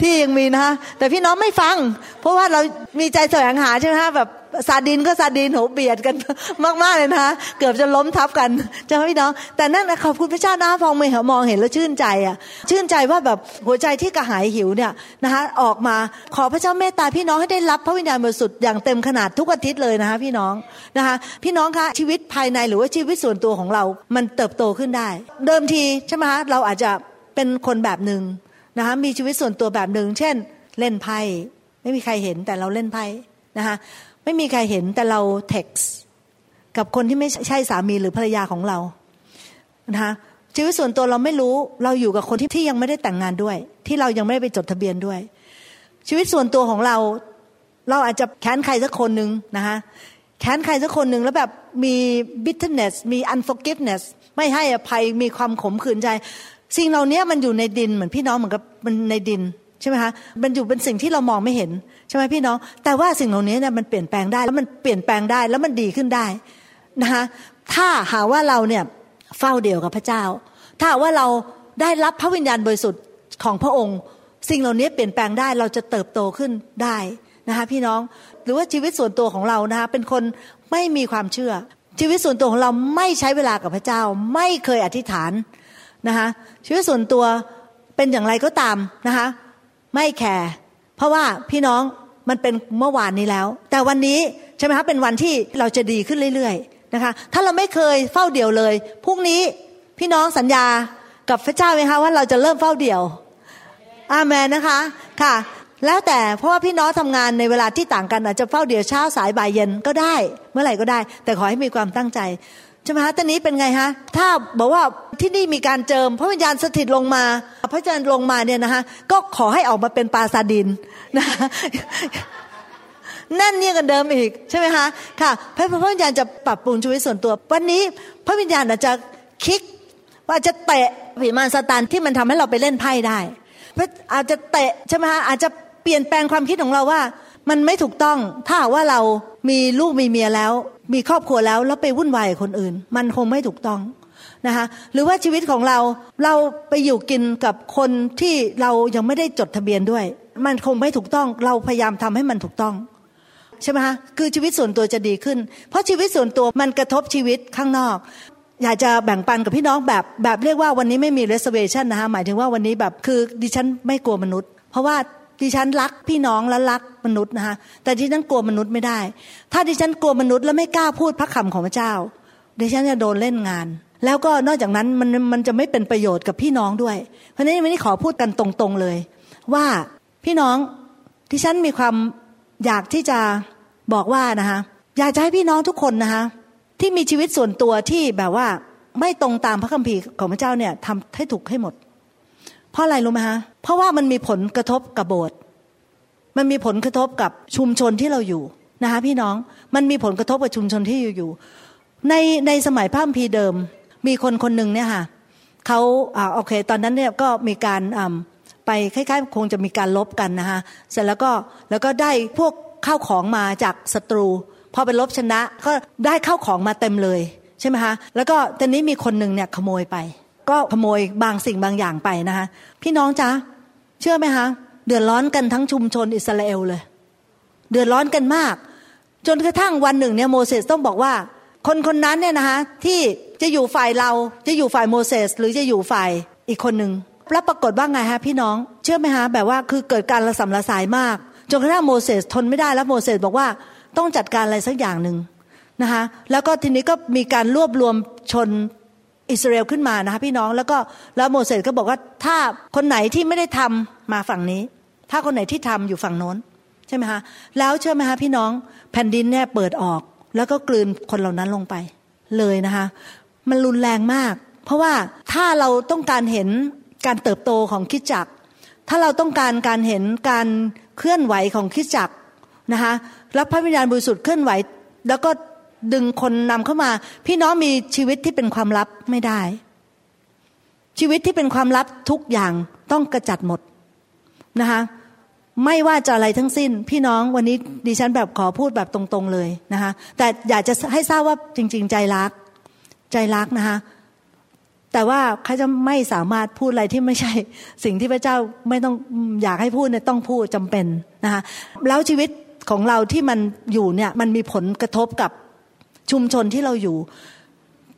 ที่ยังมีนะคะแต่พี่น้องไม่ฟัง เพราะว่าเรามีใจแสวงหาใช่ไหมคะแบบ ซาดินก็ซาดินโหเบียดกันมากๆเลยนะคะเกือบจะล้มทับกันใช่ไหมพี่น้อง แต่นั่นขอบคุณพระเจ้านะพองไม่เหมองเห็นแล้วชื่นใจอะ ชื่นใจว่าแบบหัวใจที่กระหายหิวเนี่ยนะคะออกมาขอพระเจ้าเมตตาพี่น้องให้ได้รับพระวิญญาณบริสุทธิ์อย่างเต็มขนาดทุกอาทิตย์เลยนะคะพี่น้องนะคะ พี่น้องคะชีวิตภายในหรือว่าชีวิตส่วนตัวของเรา มันเติบโตขึ้นได้ เดิมทีใช่ไหมคะเราอาจจะเป็นคนแบบหนึ่งนะคะมีชีวิตส่วนตัวแบบหนึ่งเช่น เล่นไพ่ไม่มีใครเห็นแต่เราเล่นไพ่นะคะ ไม่มีใครเห็นแต่เราเท็กซ์กับคนที่ไม่ใช่สามีหรือภรรยาของเรานะคะชีวิตส่วนตัวเราไม่รู้เราอยู่กับคนที่ที่ยังไม่ได้แต่งงานด้วย ที่เรายังไม่ได้ไปจดทะเบียนด้วย ชีวิตส่วนตัวของเรา เราอาจจะแค้นใครสักคนหนึ่งนะคะแค้นใครสักคนหนึ่งแล้วแบบมี bitterness มี unforgiveness ไม่ให้อภัยมีความขมขื่นใจ สิ่งเหล่านี้มันอยู่ในดินเหมือนพี่น้องเหมือนกับมันในดินใช่ไหมคะมันอยู่เป็นสิ่งที่เรามองไม่เห็น ใช่ไหมพี่น้อง แต่ว่าสิ่งเหล่านี้เนี่ยมันเปลี่ยนแปลงได้แล้วมันเปลี่ยนแปลงได้แล้วมันดีขึ้นได้นะคะถ้าหาว่าเราเนี่ยเฝ้าเดียวกับพระเจ้า ถ้าว่าเราได้รับพระวิญญาณบริสุทธิ์ของพระองค์ สิ่งเหล่านี้เปลี่ยนแปลงได้เราจะเติบโตขึ้นได้นะคะพี่น้องหรือว่าชีวิตส่วนตัวของเรานะคะเป็นคนไม่มีความเชื่อ ชีวิตส่วนตัวของเราไม่ใช้เวลากับพระเจ้า ไม่เคยอธิษฐานนะคะชีวิตส่วนตัวเป็นอย่างไรก็ตามนะคะไม่แคร์ เพราะว่าพี่น้องมันเป็นเมื่อวานนี้แล้ว แต่วันนี้ใช่ไหมคะเป็นวันที่เราจะดีขึ้นเรื่อยๆนะคะ ถ้าเราไม่เคยเฝ้าเดี่ยวเลยพรุ่งนี้พี่น้องสัญญากับพระเจ้าไหมคะว่าเราจะเริ่มเฝ้าเดี่ยว อาเมนนะคะค่ะ แล้วแต่เพราะว่าพี่น้องทำงานในเวลาที่ต่างกันอาจจะเฝ้าเดี่ยวเช้าสายบ่ายเย็นก็ได้ เมื่อไหร่ก็ได้ แต่ขอให้มีความตั้งใจ ช่ไหมคะตอนนี้เป็นไงฮะ ถ้าบอกว่าที่นี่มีการเจิม พระวิญญาณสถิตลงมา พระวิญญาณลงมาเนี่ยนะคะก็ขอให้ออกมาเป็นปลาซาดินนะนั่นเนี่ยกันเดิมอีกใช่ไหมคะค่ะพระพระวิญญาณจะปรับปรุงชีวิตส่วนตัว วันนี้พระวิญญาณอาจจะคิก ว่าจะเตะผีมารซาตานที่มันทำให้เราไปเล่นไพ่ได้อาจจะเตะใช่ไหมคะอาจจะเปลี่ยนแปลงความคิดของเราว่า มันไม่ถูกต้องถ้าว่าเรามีลูกมีเมียแล้ว มีครอบครัวแล้วแล้วไปวุ่นวายกับคนอื่น มันคงไม่ถูกต้องนะคะหรือว่าชีวิตของเราเราไปอยู่กินกับคนที่เรายังไม่ได้จดทะเบียนด้วย มันคงไม่ถูกต้องเราพยายามทำให้มันถูกต้องใช่ไหมคะคือชีวิตส่วนตัวจะดีขึ้น เพราะชีวิตส่วนตัวมันกระทบชีวิตข้างนอก อยากจะแบ่งปันกับพี่น้องแบบแบบเรียกว่าวันนี้ไม่มี reservation นะคะหมายถึงว่าวันนี้แบบคือดิฉันไม่กลัวมนุษย์ เพราะว่า ดิฉันรักพี่น้องและรักมนุษย์นะคะแต่ดิฉันกลัวมนุษย์ไม่ได้ ถ้าดิฉันกลัวมนุษย์แล้วไม่กล้าพูดพระคำของพระเจ้า ดิฉันจะโดนเล่นงาน แล้วก็นอกจากนั้นมันมันจะไม่เป็นประโยชน์กับพี่น้องด้วย เพราะนั้นวันนี้ขอพูดกันตรงๆเลย ว่าพี่น้องที่ฉันมีความอยากที่จะบอกว่านะคะอยากจะให้พี่น้องทุกคนนะคะที่มีชีวิตส่วนตัวที่แบบว่าไม่ตรงตามพระคัมภีร์ของพระเจ้าเนี่ยทำให้ถูกให้หมด ราะอะไรรู้ไหมฮะเพราะว่ามันมีผลกระทบกับโบสถ์มันมีผลกระทบกับชุมชนที่เราอยู่นะคะพี่น้องมันมีผลกระทบกับชุมชนที่อยู่อยู่ในในสมัยพระมภีเดิม มีคนคนหนึ่งเนี่ยค่ะเขาอ่าโอเค ตอนนั้นเนี่ยก็มีการอ่าไปคล้ายๆคงจะมีการลบกันนะคะเสร็จแล้วก็แล้วก็ได้พวกข้าวของมาจากศัตรูพอไปลบชนะก็ได้ข้าวของมาเต็มเลยใช่ไหมคะแล้วก็ตอนนี้มีคนหนึ่งเนี่ยขโมยไป ก็ขโมยบางสิ่งบางอย่างไปนะคะพี่น้องจ๊ะเชื่อไหมคะเดือดร้อนกันทั้งชุมชนอิสราเอลเลย เดือดร้อนกันมาก จนกระทั่งวันหนึ่งเนี่ยโมเสสต้องบอกว่า คนคนนั้นเนี่ยนะคะที่จะอยู่ฝ่ายเราจะอยู่ฝ่ายโมเสสหรือจะอยู่ฝ่ายอีกคนหนึ่งแล้วปรากฏว่าไงฮะพี่น้อง เชื่อไหมฮะแบบว่าคือเกิดการระสำระสายมากจนกระทั่งโมเสสทนไม่ได้แล้วโมเสสบอกว่าต้องจัดการอะไรสักอย่างหนึ่งนะคะแล้วก็ทีนี้ก็มีการรวบรวมชน อิสราเอลขึ้นมานะคะพี่น้องแล้วก็แล้วโมเสสก็บอกว่าถ้าคนไหนที่ไม่ได้ทำมาฝั่งนี้ ถ้าคนไหนที่ทำอยู่ฝั่งโน้นใช่ไหมคะแล้วเชื่อไหมคะพี่น้องแผ่นดินเนี่ยเปิดออก แล้วก็กลืนคนเหล่านั้นลงไปเลยนะคะ มันรุนแรงมาก เพราะว่าถ้าเราต้องการเห็นการเติบโตของคิดจักถ้าเราต้องการการเห็นการเคลื่อนไหวของคิดจักนะคะรับพระวิญญาณบริสุทธิ์เคลื่อนไหว แล้วก็ ดึงคนนำเข้ามา พี่น้องมีชีวิตที่เป็นความลับไม่ได้ ชีวิตที่เป็นความลับทุกอย่างต้องกระจัดหมดนะคะไม่ว่าจะอะไรทั้งสิ้น พี่น้องวันนี้ดิฉันแบบขอพูดแบบตรงๆเลยนะคะแต่อยากจะให้ทราบว่าจริง ๆ ใจรัก ใจรักนะคะแต่ว่าเขาจะไม่สามารถพูดอะไรที่ไม่ใช่ สิ่งที่พระเจ้าไม่ต้องอยากให้พูดเนี่ยต้องพูดจำเป็นนะคะแล้วชีวิตของเราที่มันอยู่เนี่ยมันมีผลกระทบกับ ชุมชนที่เราอยู่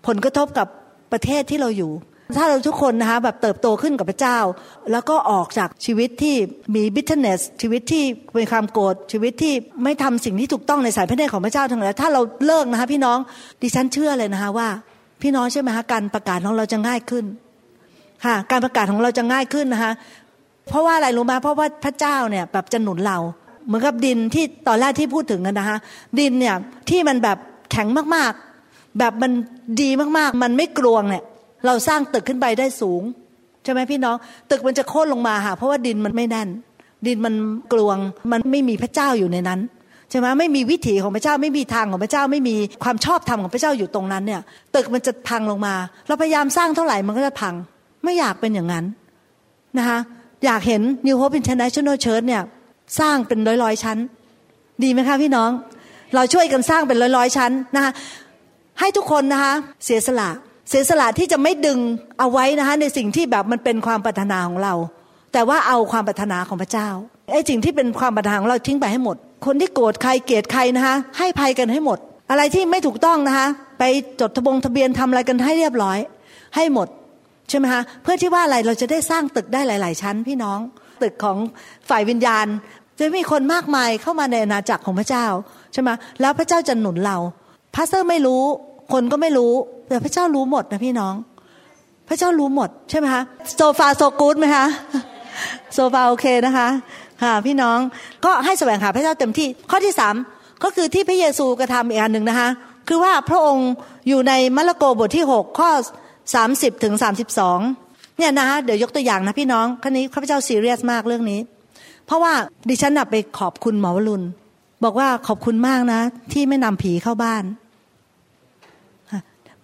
ผลกระทบกับประเทศที่เราอยู่ ถ้าเราทุกคนนะคะแบบเติบโตขึ้นกับพระเจ้า แล้วก็ออกจากชีวิตที่มี bitterness ชีวิตที่เป็นความโกรธชีวิตที่ไม่ทำสิ่งที่ถูกต้องในสายพระเนตรของพระเจ้าทั้งหลายถ้าเราเลิกนะคะพี่น้องดิฉันเชื่อเลยนะคะว่า พี่น้องใช่ไหมคะการประกาศของเราจะง่ายขึ้นค่ะการประกาศของเราจะง่ายขึ้นนะคะเพราะว่าอะไรรู้ไหมเพราะว่าพระเจ้าเนี่ยแบบจะหนุนเรา เหมือนกับดินที่ตอนแรกที่พูดถึงกันนะคะดินเนี่ยที่มันแบบ แข็งมากๆ แบบมันดีมากๆ มันไม่กลวงเนี่ยเราสร้างตึกขึ้นไปได้สูงใช่ไหมพี่น้อง ตึกมันจะโค่นลงมาค่ะเพราะว่าดินมันไม่แน่น ดินมันกลวงมันไม่มีพระเจ้าอยู่ในนั้นใช่ไหมไม่มีวิถีของพระเจ้าไม่มีทางของพระเจ้าไม่มีความชอบธรรมของพระเจ้าอยู่ตรงนั้นเนี่ยตึกมันจะพังลงมา เราพยายามสร้างเท่าไหร่มันก็จะพัง ไม่อยากเป็นอย่างนั้นนะคะอยากเห็น New Hope International Church เนี่ยสร้างเป็นร้อยๆชั้น ดีไหมคะพี่น้อง เราช่วยกันสร้างเป็นร้อยๆชั้นนะคะให้ทุกคนนะคะเสียสละเสียสละที่จะไม่ดึงเอาไว้นะคะในสิ่งที่แบบมันเป็นความปรารถนาของเรา แต่ว่าเอาความปรารถนาของพระเจ้าไอ้สิ่งที่เป็นความปรารถนาของเราทิ้งไปให้หมด คนที่โกรธใครเกลียดใครนะคะให้ภัยกันให้หมด อะไรที่ไม่ถูกต้องนะคะไปจดทะบงทะเบียนทำอะไรกันให้เรียบร้อย ให้หมดใช่ไหมคะเพื่อที่ว่าอะไรเราจะได้สร้างตึกได้หลาย ๆ ชั้นพี่น้อง ตึกของฝ่ายวิญญาณจะมีคนมากมายเข้ามาในอาณาจักรของพระเจ้า ใช่ไหมแล้วพระเจ้าจะหนุนเรา pastor ไม่รู้ คนก็ไม่รู้แต่พระเจ้ารู้หมดนะพี่น้อง พระเจ้ารู้หมดใช่ไหมคะ so far so good ไหมคะ so far โอเคนะคะค่ะพี่น้องก็ให้แสวงหาพระเจ้าเต็มที่ ข้อที่สามก็คือที่พระเยซูกระทำอีกอันหนึ่งนะคะ คือว่าพระองค์อยู่ในมัระโกบทที่หกข้อสามสิบถึงสามสิบสองเนี่ยนะคะเดี๋ยวยกตัวอย่างนะพี่น้องคันนี้ข้าพเจ้าซีเรียสมากเรื่องนี้ เพราะว่าดิฉันไปขอบคุณหมอวรุณ บอกว่าขอบคุณมากนะ ที่ไม่นำผีเข้าบ้าน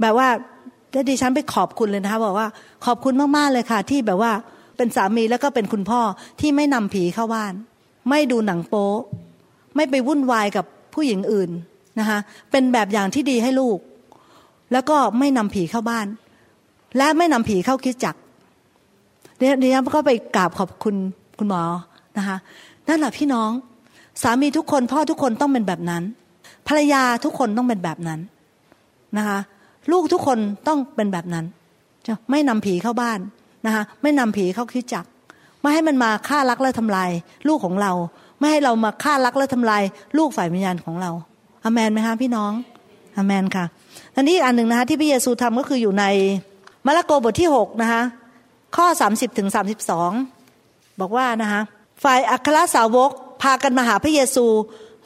แบบว่าแล้วดิฉันไปขอบคุณเลยนะคะบอกว่าขอบคุณมากๆเลยค่ะ ที่แบบว่าเป็นสามีแล้วก็เป็นคุณพ่อที่ไม่นำผีเข้าบ้าน ไม่ดูหนังโป๊ไม่ไปวุ่นวายกับผู้หญิงอื่นนะคะเป็นแบบอย่างที่ดีให้ลูก แล้วก็ไม่นำผีเข้าบ้าน และไม่นำผีเข้าคิดจักเดิฉันก็ไปกราบขอบคุณคุณหมอนะคะนั่นแหละพี่น้อง สามีทุกคนพ่อทุกคนต้องเป็นแบบนั้น ภรรยาทุกคนต้องเป็นแบบนั้นนะคะลูกทุกคนต้องเป็นแบบนั้น ไม่นำผีเข้าบ้านนะคะไม่นำผีเข้าคิดจัก ไม่ให้มันมาฆ่ารักและทำลายลูกของเรา ไม่ให้เรามาฆ่ารักและทำลายลูกฝ่ายวิญญาณของเราอเมนไหมคะพี่น้องอเมนค่ะอันนี้อันหนึ่งนะคะที่พระเยซูทำก็คืออยู่ในมาระโกบทที่หกนะคะข้อสามสิบถึงสามสิบสองบอกว่านะคะฝ่ายอัครสาวก พากันมาหาพระเยซู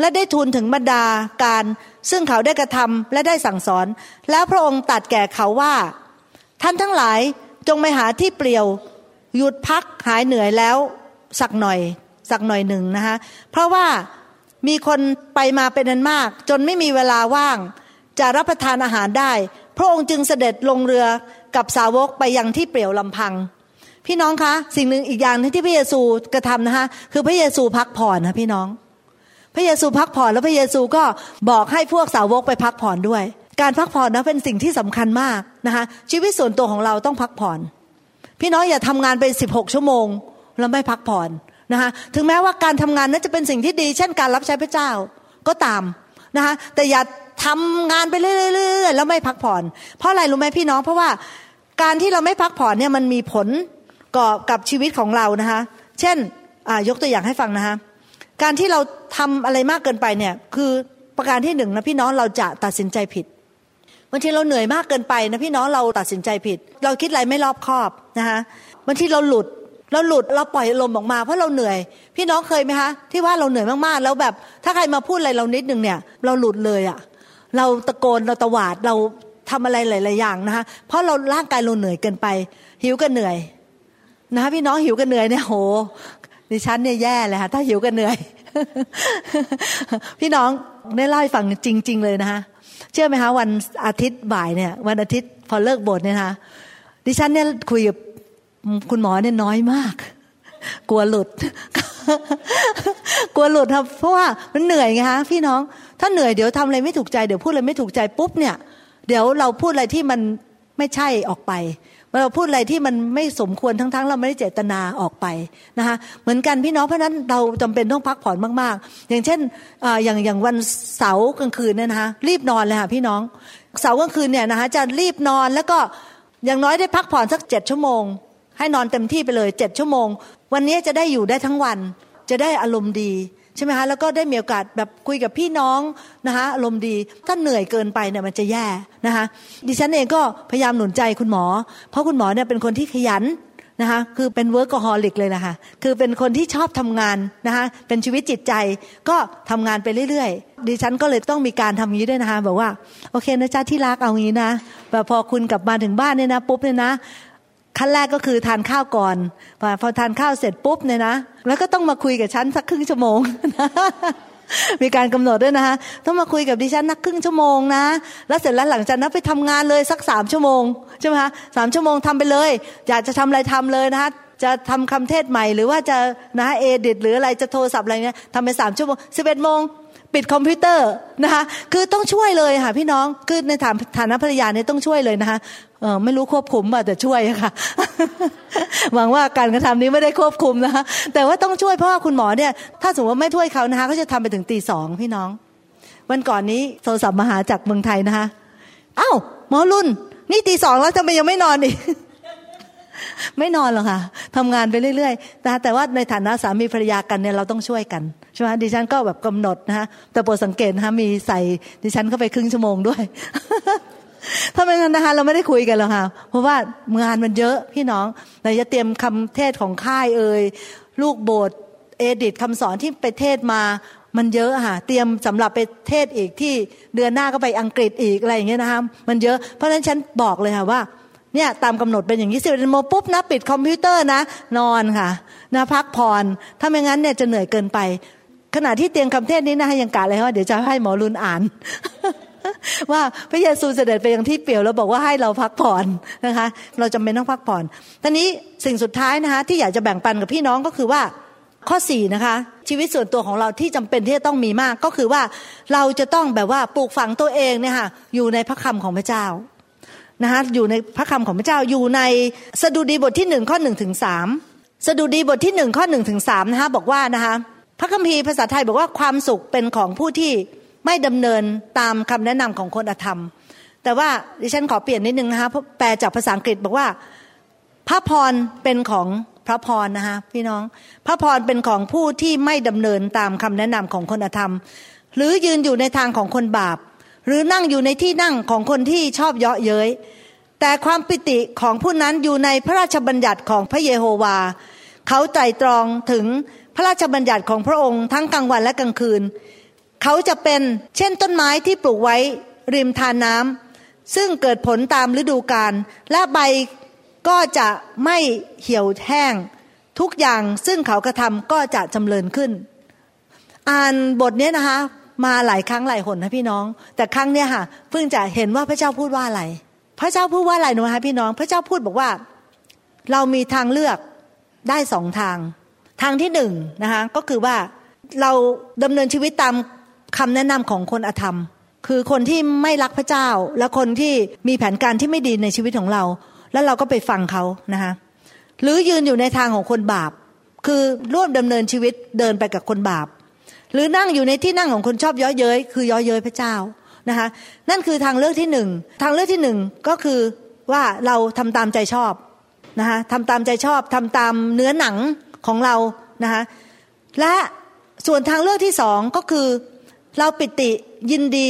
และได้ทูลถึงบรรดาการ ซึ่งเขาได้กระทำและได้สั่งสอน แล้วพระองค์ตัดแก่เขาว่า ท่านทั้งหลายจงไปหาที่เปลี่ยว หยุดพักหายเหนื่อยแล้ว สักหน่อย สักหน่อยหนึ่งนะคะเพราะว่ามีคนไปมาเป็นนันมาก จนไม่มีเวลาว่าง จะรับประทานอาหารได้ พระองค์จึงเสด็จลงเรือกับสาวกไปยังที่เปลี่ยวลำพัง พี่น้องคะ สิ่งหนึ่งอีกอย่างที่พระเยซูกระทำนะคะคือพระเยซูพักผ่อนนะพี่น้อง พระเยซูพักผ่อนแล้วพระเยซูก็บอกให้พวกสาวกไปพักผ่อนด้วย การพักผ่อนนะเป็นสิ่งที่สำคัญมากนะคะชีวิตส่วนตัวของเราต้องพักผ่อน พี่น้องอย่าทำงานไปสิบหกชั่วโมงแล้วไม่พักผ่อนนะคะถึงแม้ว่าการทำงานนั้นจะเป็นสิ่งที่ดี เช่นการรับใช้พระเจ้าก็ตามนะคะแต่อย่าทำงานไปเรื่อยๆแล้วไม่พักผ่อน เพราะอะไรรู้ไหมพี่น้องเพราะว่าการที่เราไม่พักผ่อนเนี่ยมันมีผล กับกับชีวิตของเรานะคะ เช่นยกตัวอย่างให้ฟังนะคะ การที่เราทำอะไรมากเกินไปเนี่ยคือประการที่หนึ่งนะพี่น้องเราจะตัดสินใจผิดบางทีเราเหนื่อยมากเกินไปนะพี่น้องเราตัดสินใจผิด เราคิดอะไรไม่รอบคอบนะคะบางทีเราหลุดเราหลุดเราปล่อยลมออกมาเพราะเราเหนื่อย พี่น้องเคยไหมคะที่ว่าเราเหนื่อยมากๆ แล้วแบบถ้าใครมาพูดอะไรเรานิดนึงเนี่ย เราหลุดเลยอะ่ะเราตะโกนเราตะหวาดเราทำอะไรหลาย ๆ อย่างนะคะเพราะเราร่างกายเราเหนื่อยเกินไป หิวก็เหนื่อย นะพี่น้องหิวก็เหนื่อยเนี่ยโหดิฉันเนี่ยแย่เลยค่ะถ้าหิวก็เหนื่อย พี่น้องได้เล่าให้ฟังจริง ๆ เลยนะคะเชื่อไหมคะวันอาทิตย์บ่ายเนี่ย วันอาทิตย์พอเลิกบทเนี่ยนะคะดิฉันเนี่ยคุยกับคุณหมอเนี่ยน้อยมาก กลัวหลุด กลัวหลุดครับ เพราะว่ามันเหนื่อยไงคะพี่น้อง ถ้าเหนื่อยเดี๋ยวทำอะไรไม่ถูกใจเดี๋ยวพูดอะไรไม่ถูกใจปุ๊บเนี่ย เดี๋ยวเราพูดอะไรที่มันไม่ใช่ออกไป เราพูดอะไรที่มันไม่สมควรทั้งๆ เราไม่ได้เจตนาออกไปนะคะเหมือนกันพี่น้องเพราะนั้นเราจำเป็นต้องพักผ่อนมากๆ อย่างเช่นออย่างอย่างวันเสาร์กลางคืนเนี่ยนะคะรีบนอนเลยค่ะพี่น้องเสาร์กลางคืนเนี่ยนะคะจะรีบนอนแล้วก็อย่างน้อยได้พักผ่อนสักเจ็ดชั่วโมง ให้นอนเต็มที่ไปเลยเจ็ดชั่วโมง วันนี้จะได้อยู่ได้ทั้งวัน จะได้อารมณ์ดี ใช่ไหมคะแล้วก็ได้มีโอกาสแบบคุยกับพี่น้องนะคะอารมณ์ดีถ้าเหนื่อยเกินไปเนี่ยมันจะแย่นะคะดิฉันเองก็พยายามหนุนใจคุณหมอ เพราะคุณหมอเนี่ยเป็นคนที่ขยันนะคะคือเป็น workaholic เลยนะคะคือเป็นคนที่ชอบทำงานนะคะเป็นชีวิตจิตใจก็ทำงานไปเรื่อยๆ ดิฉันก็เลยต้องมีการทำอย่างนี้ด้วยนะคะบอกว่าโอเคนะจ๊ะที่รักเอางี้นะแบบพอคุณกลับมาถึงบ้านเนี่ยนะปุ๊บเนี่ยนะ ขั้นแรกก็คือทานข้าวก่อน พอทานข้าวเสร็จปุ๊บเนี่ยนะแล้วก็ต้องมาคุยกับฉันสักครึ่งชั่วโมงมีการกำหนดด้วยนะคะต้องมาคุยกับดิฉันนักครึ่งชั่วโมงนะ แล้วเสร็จแล้วหลังจากนั้นไปทำงานเลยสักสามชั่วโมงใช่ไหมคะสามชั่วโมงทำไปเลย อยากจะทำอะไรทำเลยนะคะจะทำคำเทศใหม่หรือว่าจะนะเอดิตหรืออะไรจะโทรศัพท์อะไรเนี้ยทำไปสามชั่วโมงสิบเอ็ดโมงปิดคอมพิวเตอร์นะคะคือต้องช่วยเลยค่ะพี่น้องคือในฐานฐานะภรรยาเนี่ยต้องช่วยเลยนะคะ เออไม่รู้ควบคุมป่ะแต่ช่วยค่ะหวังว่าการกระทำนี้ไม่ได้ควบคุมนะคะแต่ว่าต้องช่วยเพราะว่าคุณหมอเนี่ย ถ้าสมมติว่าไม่ช่วยเขานะคะเขาจะทำไปถึงตีสองพี่น้อง วันก่อนนี้โทรศัพท์มาหาจากเมืองไทยนะคะอ้าวหมอรุ่น นี่ตีสองแล้วทำไมยังไม่นอนอีกไม่นอนหรอกค่ะทำงานไปเรื่อยๆนะแต่ว่าในฐานะสามีภรรยากันเนี่ยเราต้องช่วยกันใช่ไหมดิฉันก็แบบกำหนดนะฮะแต่โปรดสังเกตนะคะมีใส่ดิฉันเข้าไปครึ่งชั่วโมงด้วย ถ้าไม่งั้นนะคะเราไม่ได้คุยกันหรอกค่ะ เพราะว่างานมันเยอะพี่น้องเราจะเตรียมคำเทศของค่ายเอยลูกโบสถ์ edit คำสอนที่ไปเทศมามันเยอะค่ะ เตรียมสำหรับไปเทศอีกที่เดือนหน้าก็ไปอังกฤษอีกอะไรอย่างเงี้ยนะคะมันเยอะเพราะฉะนั้นฉันบอกเลยค่ะว่าเนี่ยตามกำหนดเป็นอย่างนี้สิบเอ็ดโมงปุ๊บนะปิดคอมพิวเตอร์นะ นอนค่ะนะพักผ่อนถ้าไม่งั้นเนี่ยจะเหนื่อยเกินไป ขณะที่เตรียมคำเทศนี้นะยังกาเลยว่าเดี๋ยวจะให้หมอรุนอ่าน ว่าพระเยซูเสด็จไปยังที่เปี่ยวแล้วบอกว่าให้เราพักผ่อนนะคะ เราจำเป็นต้องพักผ่อนตอนนี้สิ่งสุดท้ายนะคะที่อยากจะแบ่งปันกับพี่น้องก็คือว่าข้อสี่นะคะชีวิตส่วนตัวของเราที่จำเป็นที่จะต้องมีมากก็คือว่าเราจะต้องแบบว่าปลูกฝังตัวเองเนี่ยค่ะอยู่ในพระคำของพระเจ้านะคะอยู่ในพระคำของพระเจ้าอยู่ในสดุดีบทที่หนึ่งข้อหนึ่งถึงสามสดุดีบทที่หนึ่งข้อหนึ่งถึงสามนะคะบอกว่านะคะพระคัมภีร์ภาษาไทยบอกว่าความสุขเป็นของผู้ที่ ไม่ดำเนินตามคำแนะนำของคนอธรรม แต่ว่าดิฉันขอเปลี่ยนนิดนึงนะคะแปลจากภาษาอังกฤษบอกว่า พระพรเป็นของพระพรนะคะพี่น้อง พระพรเป็นของผู้ที่ไม่ดำเนินตามคำแนะนำของคนอธรรม หรือยืนอยู่ในทางของคนบาป หรือนั่งอยู่ในที่นั่งของคนที่ชอบเยาะเย้ยแต่ความปิติของผู้นั้นอยู่ในพระราชบัญญัติของพระเยโฮวา เขาใจตรองถึงพระราชบัญญัติของพระองค์ทั้งกลางวันและกลางคืน เขาจะเป็นเช่นต้นไม้ที่ปลูกไว้ริมทานน้ำซึ่งเกิดผลตามฤดูกาลและใบก็จะไม่เหี่ยวแห้ง ทุกอย่างซึ่งเขากระทำก็จะจำเริญขึ้น อ่านบทนี้นะคะ มาหลายครั้งหลายหนนะพี่น้อง แต่ครั้งเนี้ยค่ะเพิ่งจะเห็นว่าพระเจ้าพูดว่าอะไร พระเจ้าพูดว่าอะไรหนูคะพี่น้อง พระเจ้าพูดบอกว่า เรามีทางเลือกได้สองทาง ทางที่หนึ่งนะคะก็คือว่าเราดำเนินชีวิตตาม คำแนะนำของคนอธรรม คือคนที่ไม่รักพระเจ้า และคนที่มีแผนการที่ไม่ดีในชีวิตของเรา แล้วเราก็ไปฟังเขานะคะหรือยืนอยู่ในทางของคนบาป คือร่วมดำเนินชีวิตเดินไปกับคนบาป หรือนั่งอยู่ในที่นั่งของคนชอบย้อเย้ยคือย้อเย้ยพระเจ้านะคะนั่นคือทางเลือกที่หนึ่งทางเลือกที่หนึ่งก็คือว่าเราทำตามใจชอบนะคะทำตามใจชอบทำตามเนื้อหนังของเรานะคะและส่วนทางเลือกที่สองก็คือ เราปิติยินดี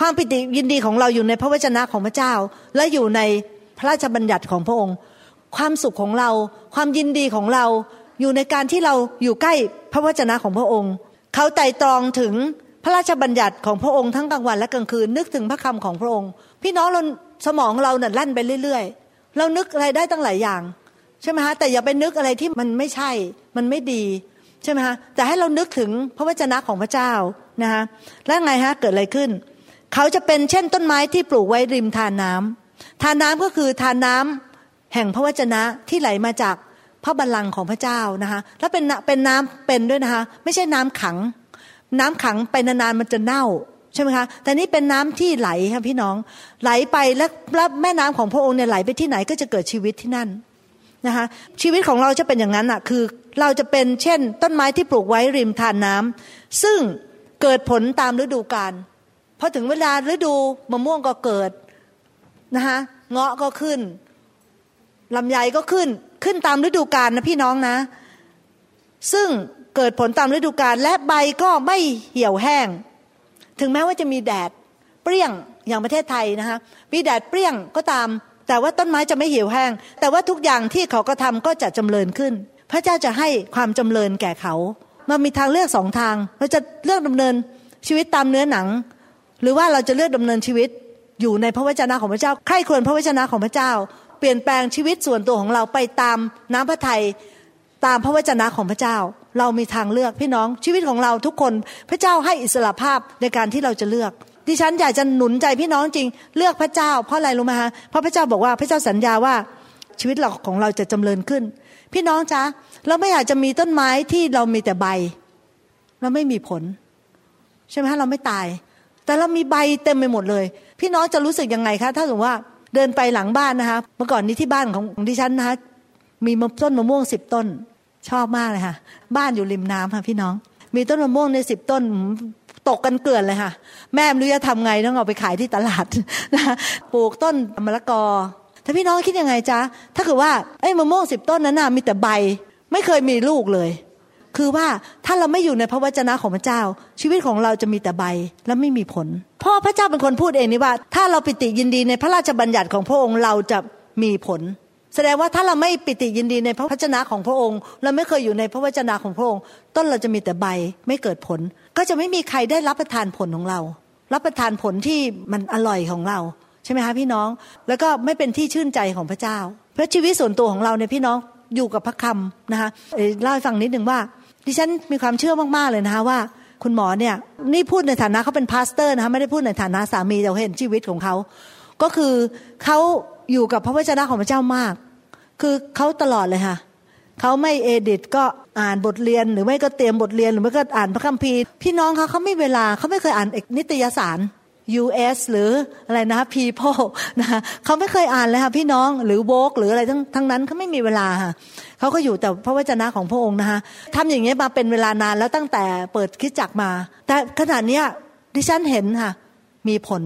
ความปิติยินดีของเราอยู่ในพระวจนะของพระเจ้า และอยู่ในพระราชบัญญัติของพระองค์ ความสุขของเรา ความยินดีของเราอยู่ในการที่เราอยู่ใกล้พระวจนะของพระองค์ เขาไต่ตรองถึงพระราชบัญญัติของพระองค์ทั้งกลางวันและกลางคืนนึกถึงพระคำของพระองค์ พี่น้องเราสมองเราเนี่ยลั่นไปเรื่อย ๆ เรานึกอะไรได้ตั้งหลายอย่างใช่ไหมฮะแต่อย่าไปนึกอะไรที่มันไม่ใช่มันไม่ดีใช่ไหมฮะแต่ให้เรานึกถึงพระวจนะของพระเจ้า นะฮะแล้วไงฮะเกิดอะไรขึ้น เขาจะเป็นเช่นต้นไม้ที่ปลูกไว้ริมทานน้ำทานน้ำก็คือทานน้ำแห่งพระวจนะที่ไหลมาจากพระบัลลังก์ของพระเจ้านะคะแล้วเป็นเป็นน้ำเป็นด้วยนะคะไม่ใช่น้ำขัง น้ำขังไปนานๆมันจะเน่าใช่ไหมคะแต่นี่เป็นน้ำที่ไหลค่ะพี่น้องไหลไปแล้วแล้วแม่น้ำของพระองค์เนี่ยไหลไปที่ไหนก็จะเกิดชีวิตที่นั่นนะคะชีวิตของเราจะเป็นอย่างนั้นอะคือเราจะเป็นเช่น ต้นไม้ที่ปลูกไว้ริมทานน้ำซึ่ง เกิดผลตามฤดูกาลพอถึงเวลาฤดูมะม่วงก็เกิดนะคะเงาะก็ขึ้นลำไยก็ขึ้นขึ้นตามฤดูกาลนะพี่น้องนะ ซึ่งเกิดผลตามฤดูกาลและใบก็ไม่เหี่ยวแห้ง ถึงแม้ว่าจะมีแดดเปรี้ยงอย่างประเทศไทยนะคะมีแดดเปรี้ยงก็ตาม แต่ว่าต้นไม้จะไม่เหี่ยวแห้ง แต่ว่าทุกอย่างที่เขาก็ทำก็จะจำเริญขึ้น พระเจ้าจะให้ความจำเริญแก่เขา มันมีทางเลือกสองทาง เราจะเลือกดำเนินชีวิตตามเนื้อหนัง หรือว่าเราจะเลือกดำเนินชีวิตอยู่ในพระวจนะของพระเจ้าใคร่ควรพระวจนะของพระเจ้า เปลี่ยนแปลงชีวิตส่วนตัวของเราไปตามน้ำพระทัยตามพระวจนะของพระเจ้า เรามีทางเลือกพี่น้องชีวิตของเราทุกคนพระเจ้าให้อิสระภาพในการที่เราจะเลือกดิฉันอยากจะหนุนใจพี่น้องจริง เลือกพระเจ้าเพราะอะไรรู้ไหมฮะเพราะพระเจ้าบอกว่าพระเจ้าสัญญาว่าชีวิตเราของเราจะจำเริญขึ้น พี่น้องจ๊ะเราไม่อยากจะมีต้นไม้ที่เรามีแต่ใบ เราไม่มีผล ใช่ไหมฮะเราไม่ตาย แต่เรามีใบเต็มไปหมดเลย พี่น้องจะรู้สึกยังไงคะ ถ้าสมมติว่าเดินไปหลังบ้านนะคะเมื่อก่อนนี้ที่บ้านของดิฉันนะคะมีต้นมะม่วงสิบต้น ชอบมากเลยค่ะ บ้านอยู่ริมน้ำค่ะพี่น้อง มีต้นมะม่วงในสิบต้นตกกันเกลื่อนเลยค่ะ แม่ไม่รู้จะทำไงต้องเอาไปขายที่ตลาดนะปลูกต้นมะละกอ ถ้าพี่น้องคิดยังไงจ๊ะ ถ้าเกิดว่าไอ้มะม่วงสิบต้นนั้นน่ะมีแต่ใบ ไม่เคยมีลูกเลย คือว่าถ้าเราไม่อยู่ในพระวจนะของพระเจ้า ชีวิตของเราจะมีแต่ใบและไม่มีผล เพ่อพระเจ้าเป็นคนพูดเองนี่ว่า ถ้าเราปิติยินดีในพระราชบัญญัติของพระองค์เราจะมีผล แสดงว่าถ้าเราไม่ปิติยินดีในพระวจนะของพระองค์ เราไม่เคยอยู่ในพระวจนะของพระองค์ ต้นเราจะมีแต่ใบไม่เกิดผล ก็จะไม่มีใครได้รับประทานผลของเรา รับประทานผลที่มันอร่อยของเรา ใช่ไหมคะพี่น้องแล้วก็ไม่เป็นที่ชื่นใจของพระเจ้าเพราะชีวิตส่วนตัวของเราเนี่ยพี่น้องอยู่กับพระคำนะคะเล่าให้ฟังนิดหนึ่งว่า ดิฉันมีความเชื่อมากๆเลยนะคะว่า คุณหมอเนี่ยนี่พูดในฐานะเขาเป็น pastor นะคะไม่ได้พูดในฐานะสามีแต่เห็นชีวิตของเขาก็คือเขาอยู่กับพระวจนะของพระเจ้ามาก คือเขาตลอดเลยค่ะเขาไม่เอดิตก็อ่านบทเรียนหรือไม่ก็เตรียมบทเรียนหรือไม่ก็อ่านพระคัมภีร์ พี่น้องเขาเขาไม่เวลาเขาไม่เคยอ่านนิตยสาร US หรืออะไรนะ People นะคะเขาไม่เคยอ่านเลยค่ะพี่น้องหรือโวกหรืออะไรทั้งทั้งนั้นเขาไม่มีเวลาค่ะเขาก็อยู่แต่พระวจนะของพระองค์นะคะทำอย่างนี้มาเป็นเวลานานแล้วตั้งแต่เปิดคิดจักมา แต่ขนาดนี้ดิฉันเห็นค่ะ มีผล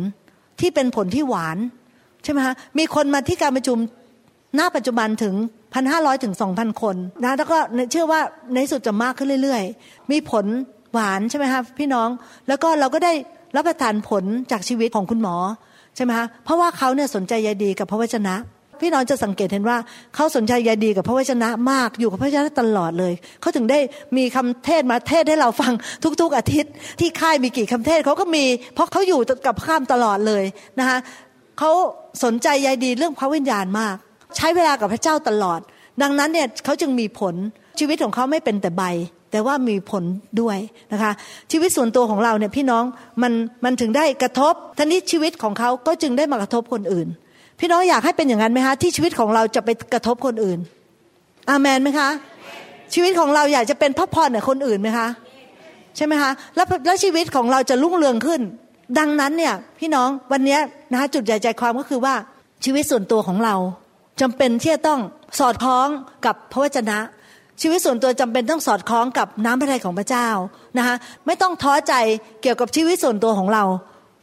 ที่เป็นผลที่หวานใช่ไหมคะมีคนมาที่การประชุมหน้าปัจจุบันถึงพันห้าร้อยถึงสองพันคนนะแล้วก็เชื่อว่าในสุดจะมากขึ้นเรื่อย ๆ มีผลหวานใช่ไหมคะพี่น้อง แล้วก็เราก็ได้ รับประทานผลจากชีวิตของคุณหมอใช่ไหมคะเพราะว่าเขาเนี่ยสนใจใยดีกับพระวจนะ พี่น้องจะสังเกตเห็นว่าเขาสนใจใยดีกับพระวจนะมากอยู่กับพระวจนะตลอดเลยเขาถึงได้มีคำเทศมาเทศให้เราฟังทุก ๆอาทิตย์ ที่ค่ายมีกี่คำเทศเขาก็มี เพราะเขาอยู่กับข้ามตลอดเลยนะคะเขาสนใจใยดีเรื่องพระวิญญาณมาก ใช้เวลากับพระเจ้าตลอด ดังนั้นเนี่ยเขาจึงมีผลชีวิตของเขาไม่เป็นแต่ใบ แต่ว่ามีผลด้วยนะคะ ชีวิตส่วนตัวของเราเนี่ยพี่น้องมันมันถึงได้กระทบท่านี้ชีวิตของเขาก็จึงได้มากระทบคนอื่น พี่น้องอยากให้เป็นอย่างนั้นไหมคะที่ชีวิตของเราจะไปกระทบคนอื่น อามันไหมคะชีวิตของเราอยากจะเป็นพระพรกับคนอื่นไหมคะใช่ไหมคะแล้วแล้วชีวิตของเราจะรุ่งเรืองขึ้น ดังนั้นเนี่ยพี่น้องวันนี้นะคะจุดใหญ่ใจความก็คือว่าชีวิตส่วนตัวของเราจำเป็นที่จะต้องสอดคล้องกับพระวจนะ ชีวิตส่วนตัวจำเป็นต้องสอดคล้องกับน้ำพระทัยของพระเจ้านะคะไม่ต้องท้อใจเกี่ยวกับชีวิตส่วนตัวของเรา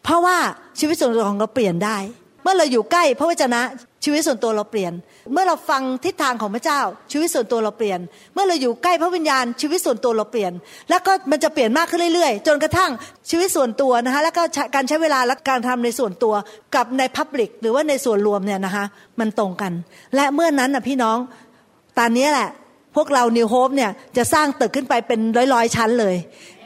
เพราะว่าชีวิตส่วนตัวของเราเปลี่ยนได้ เมื่อเราอยู่ใกล้พระวจนะชีวิตส่วนตัวเราเปลี่ยน เมื่อเราฟังทิศทางของพระเจ้า ชีวิตส่วนตัวเราเปลี่ยน เมื่อเราอยู่ใกล้พระวิญญาณ ชีวิตส่วนตัวเราเปลี่ยน แล้วก็มันจะเปลี่ยนมากขึ้นเรื่อยๆ จนกระทั่งชีวิตส่วนตัวนะคะแล้วก็การใช้เวลาและการทำในส่วนตัวกับในพับลิกหรือว่าในส่วนรวมเนี่ยนะคะมันตรงกัน และเมื่อนั้นนะพี่น้องตอนนี้แหละ พวกเรานิวโฮปเนี่ยจะสร้างตึกขึ้นไปเป็นร้อยๆชั้นเลย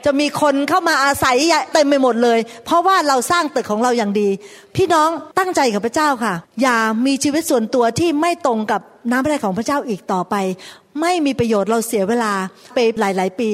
จะมีคนเข้ามาอาศัยเต็มไปหมดเลย เพราะว่าเราสร้างตึกของเราอย่างดี พี่น้องตั้งใจกับพระเจ้าค่ะ อย่ามีชีวิตส่วนตัวที่ไม่ตรงกับน้ำพระทัยของพระเจ้าอีกต่อไป ไม่มีประโยชน์เราเสียเวลาไปหลาย ๆ ปี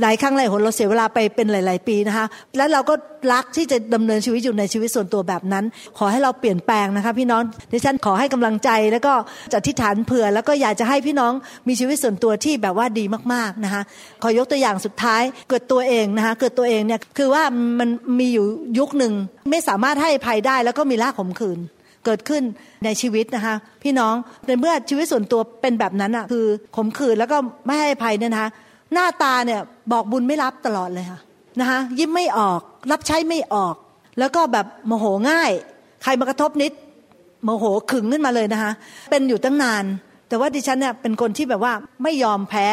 หลายครั้งหลายหนเราเสียเวลาไปเป็นหลาย ๆ ปีนะคะ แล้วเราก็รักที่จะดำเนินชีวิตอยู่ในชีวิตส่วนตัวแบบนั้น ขอให้เราเปลี่ยนแปลงนะคะพี่น้องดิฉันขอให้กำลังใจแล้วก็จะทิฐานเผื่อ แล้วก็อยากจะให้พี่น้องมีชีวิตส่วนตัวที่แบบว่าดีมาก ๆ นะคะขอยกตัวอย่างสุดท้ายเกิดตัวเองนะคะเกิดตัวเองเนี่ยคือว่ามันมีอยู่ยุคหนึ่งไม่สามารถให้ภัยได้แล้วก็มีลากขมขืน เกิดขึ้นในชีวิตนะคะพี่น้องในเมื่อชีวิตส่วนตัวเป็นแบบนั้นอะคือขมขื่นแล้วก็ไม่ให้ภัยเนี่ยนะคะหน้าตาเนี่ยบอกบุญไม่รับตลอดเลยค่ะนะคะยิ้มไม่ออกรับใช้ไม่ออก แล้วก็แบบโมโหง่าย ใครมากระทบนิดโมโหขึงขึ้นมาเลยนะคะเป็นอยู่ตั้งนาน แต่ว่าดิฉันเนี่ยเป็นคนที่แบบว่าไม่ยอมแพ้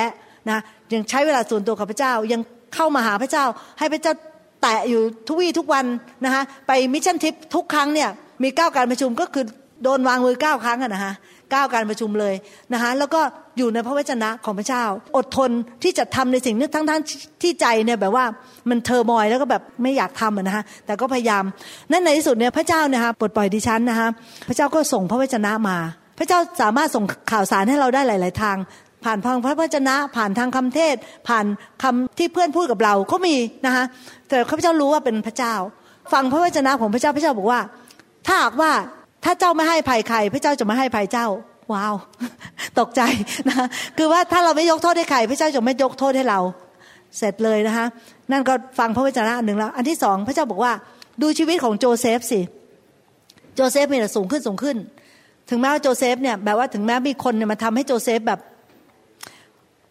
นะยังใช้เวลาส่วนตัวกับพระเจ้ายังเข้ามาหาพระเจ้า ให้พระเจ้าแตะอยู่ทุกวี่ทุกวันนะคะไป mission trip ทุกครั้งเนี่ย มีเก้าการประชุมก็คือโดนวางมือเก้าครั้งอะนะคะเก้าการประชุมเลยนะคะแล้วก็อยู่ในพระวจนะของพระเจ้า อดทนที่จะทำในสิ่งนี้ทั้งทั้งที่ใจเนี่ยแบบว่ามัน turmoil แล้วก็แบบไม่อยากทำนะคะแต่ก็พยายามนั่นในที่สุดเนี่ยพระเจ้านะคะปลดปล่อยดิฉันนะคะพระเจ้าก็ส่งพระวจนะมา พระเจ้าสามารถส่งข่าวสารให้เราได้หลาย ๆ ทาง ผ่านพังพระวจนะ ผ่านทางคำเทศ ผ่านคำที่เพื่อนพูดกับเราก็มีนะคะแต่ข้าพเจ้ารู้ว่าเป็นพระเจ้า ฟังพระวจนะของพระเจ้าพระเจ้าบอกว่า ถ้าหากว่าถ้าเจ้าไม่ให้ภัยใคร พระเจ้าจะไม่ให้ภัยเจ้า ว้าว ตกใจนะคือว่าถ้าเราไม่ยกโทษให้ใครพระเจ้าจะไม่ยกโทษให้เรา เสร็จเลยนะคะ นั่นก็ฟังพระวจนะอันหนึ่งแล้ว อันที่สองพระเจ้าบอกว่าดูชีวิตของโจเซฟสิโจเซฟมีแต่สูงขึ้นสูงขึ้น ถึงแม้ว่าโจเซฟเนี่ยแบบว่าถึงแม้มีคนเนี่ยมาทำให้โจเซฟแบบ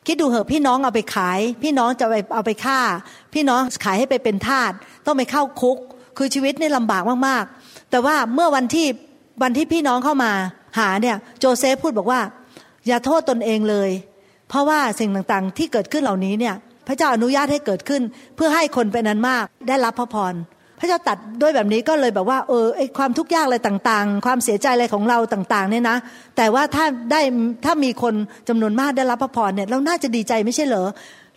คิดดูเหอะพี่น้องเอาไปขาย พี่น้องจะไปเอาไปฆ่า พี่น้องขายให้ไปเป็นทาสต้องไปเข้าคุก คือชีวิตนี่ลำบากมากๆ แต่ว่าเมื่อวันที่วันที่พี่น้องเข้ามาหาเนี่ยโจเซฟพูดบอกว่า อย่าโทษตนเองเลย เพราะว่าสิ่งต่างๆที่เกิดขึ้นเหล่านี้เนี่ย พระเจ้าอนุญาตให้เกิดขึ้น เพื่อให้คนเป็นอันมากได้รับพระพรพระเจ้าตัดด้วยแบบนี้ก็เลยแบบว่าเออไอความทุกข์ยากอะไรต่างๆ ความเสียใจอะไรของเราต่างๆเนี่ยนะ แต่ว่าถ้าได้ถ้ามีคนจำนวนมากได้รับพระพรเนี่ยเราน่าจะดีใจไม่ใช่เหรอ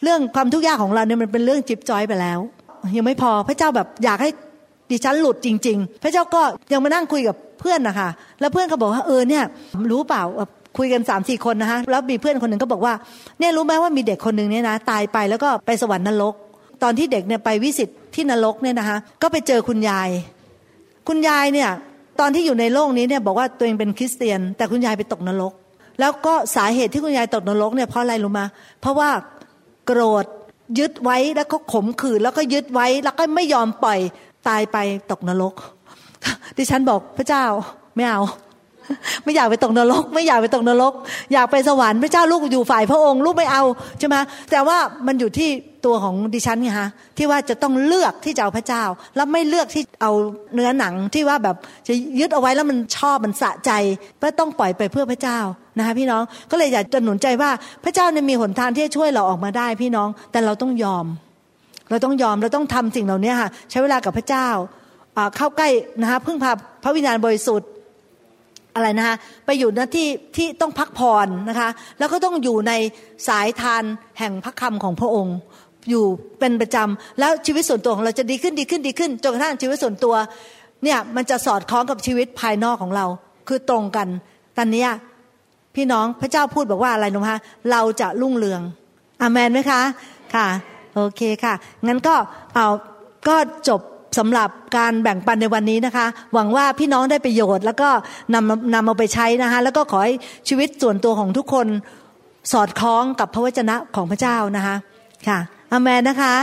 เรื่องความทุกข์ยากของเราเนี่ยมันเป็นเรื่องจิบจอยไปแล้ว ยังไม่พอพระเจ้าแบบอยากให้ ดิฉันหลุดจริง ๆ พระเจ้าก็ยังมานั่งคุยกับเพื่อนนะคะแล้วเพื่อนก็บอกว่าเออเนี่ยรู้เปล่าคุยกันสามสี่คนนะคะแล้วมีเพื่อนคนหนึ่งก็บอกว่าเนี่ยรู้ไหมว่ามีเด็กคนหนึ่งเนี่ยนะตายไปแล้วก็ไปสวรรค์นรก ตอนที่เด็กเนี่ยไปวิสิตที่นรกเนี่ยนะคะก็ไปเจอคุณยาย คุณยายเนี่ยตอนที่อยู่ในโลกนี้เนี่ยบอกว่าตัวเองเป็นคริสเตียน แต่คุณยายไปตกนรก แล้วก็สาเหตุที่คุณยายตกนรกเนี่ยเพราะอะไรรู้มาเพราะว่าโกรธยึดไว้แล้วก็ขมขื่นแล้วก็ยึดไว้แล้วก็ไม่ยอมปล่อย ตายไปตกนรก ดิฉันบอกพระเจ้าไม่เอา ไม่อยากไปตกนรก ไม่อยากไปตกนรก อยากไปสวรรค์พระเจ้าลูกอยู่ฝ่ายพระองค์ ลูกไม่เอาใช่ไหมแต่ว่ามันอยู่ที่ตัวของดิฉันไงฮะที่ว่าจะต้องเลือกที่จะเอาพระเจ้า แล้วไม่เลือกที่เอาเนื้อหนังที่ว่าแบบจะยึดเอาไว้แล้วมันชอบมันสะใจก็ต้องปล่อยไปเพื่อพระเจ้านะคะพี่น้องก็เลยอยากจะหนุนใจว่าพระเจ้าเนี่ยมีหนทางที่จะช่วยเราออกมาได้พี่น้องแต่เราต้องยอม เราต้องยอมเราต้องทำสิ่งเหล่านี้ค่ะใช้เวลากับพระเจ้าเข้าใกล้นะคะพึ่งพาพระวิญญาณบริสุทธิ์อะไรนะคะไปอยู่ณที่ที่ต้องพักผ่อนนะคะแล้วก็ต้องอยู่ในสายทานแห่งพระคำของพระองค์ อยู่เป็นประจำแล้วชีวิตส่วนตัวของเราจะดีขึ้นดีขึ้นดีขึ้นจนกระทั่งชีวิตส่วนตัวเนี่ยมันจะสอดคล้องกับชีวิตภายนอกของเรา คือตรงกันตอนนี้พี่น้องพระเจ้าพูดบอกว่าอะไรนะคะเราจะรุ่งเรืองอามนไหมคะค่ะ โอเคค่ะ งั้นก็เอาก็จบสำหรับการแบ่งปันในวันนี้นะคะ หวังว่าพี่น้องได้ประโยชน์ แล้วก็นำนำเอาไปใช้นะคะ แล้วก็ขอให้ชีวิตส่วนตัวของทุกคนสอดคล้องกับพระวจนะของพระเจ้านะคะค่ะอเมนนะคะ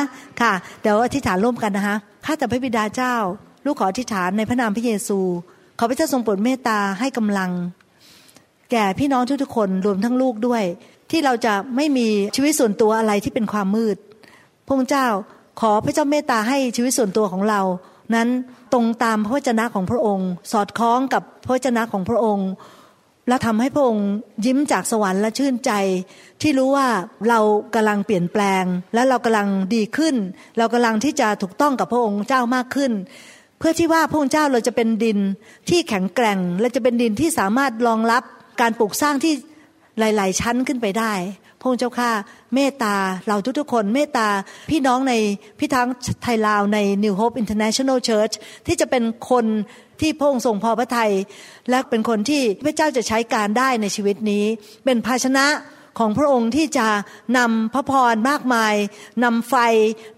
ค่ะ เดี๋ยวอธิษฐานร่วมกันนะคะข้าแต่พระบิดาเจ้า ลูกขออธิษฐานในพระนามพระเยซู ขอพระเจ้าทรงโปรดเมตตาให้กำลัง แก่พี่น้องทุกๆคนรวมทั้งลูกด้วย ที่เราจะไม่มีชีวิตส่วนตัวอะไรที่เป็นความมืด พระองค์เจ้าขอพระเจ้าเมตตาให้ชีวิตส่วนตัวของเรา นั้นตรงตามพระวจนะของพระองค์ สอดคล้องกับพระวจนะของพระองค์ และทำให้พระองค์ยิ้มจากสวรรค์และชื่นใจ ที่รู้ว่าเรากำลังเปลี่ยนแปลง และเรากำลังดีขึ้น เรากำลังที่จะถูกต้องกับพระองค์เจ้ามากขึ้น เพื่อที่ว่าพระองค์เจ้าเราจะเป็นดินที่แข็งแกร่ง และจะเป็นดินที่สามารถรองรับการปลูกสร้างที่หลาย ๆ ชั้นขึ้นไปได้ พระองค์เจ้าข้าเมตตาเราทุกๆคนเมตตาพี่น้องในพิทักษ์ไทยลาวใน New Hope International Church ที่จะเป็นคนที่พระองค์ทรงพอพระทัยและเป็นคนที่พระเจ้าจะใช้การได้ในชีวิตนี้ เป็นภาชนะของพระองค์ที่จะนำพระพรมากมายนำไฟ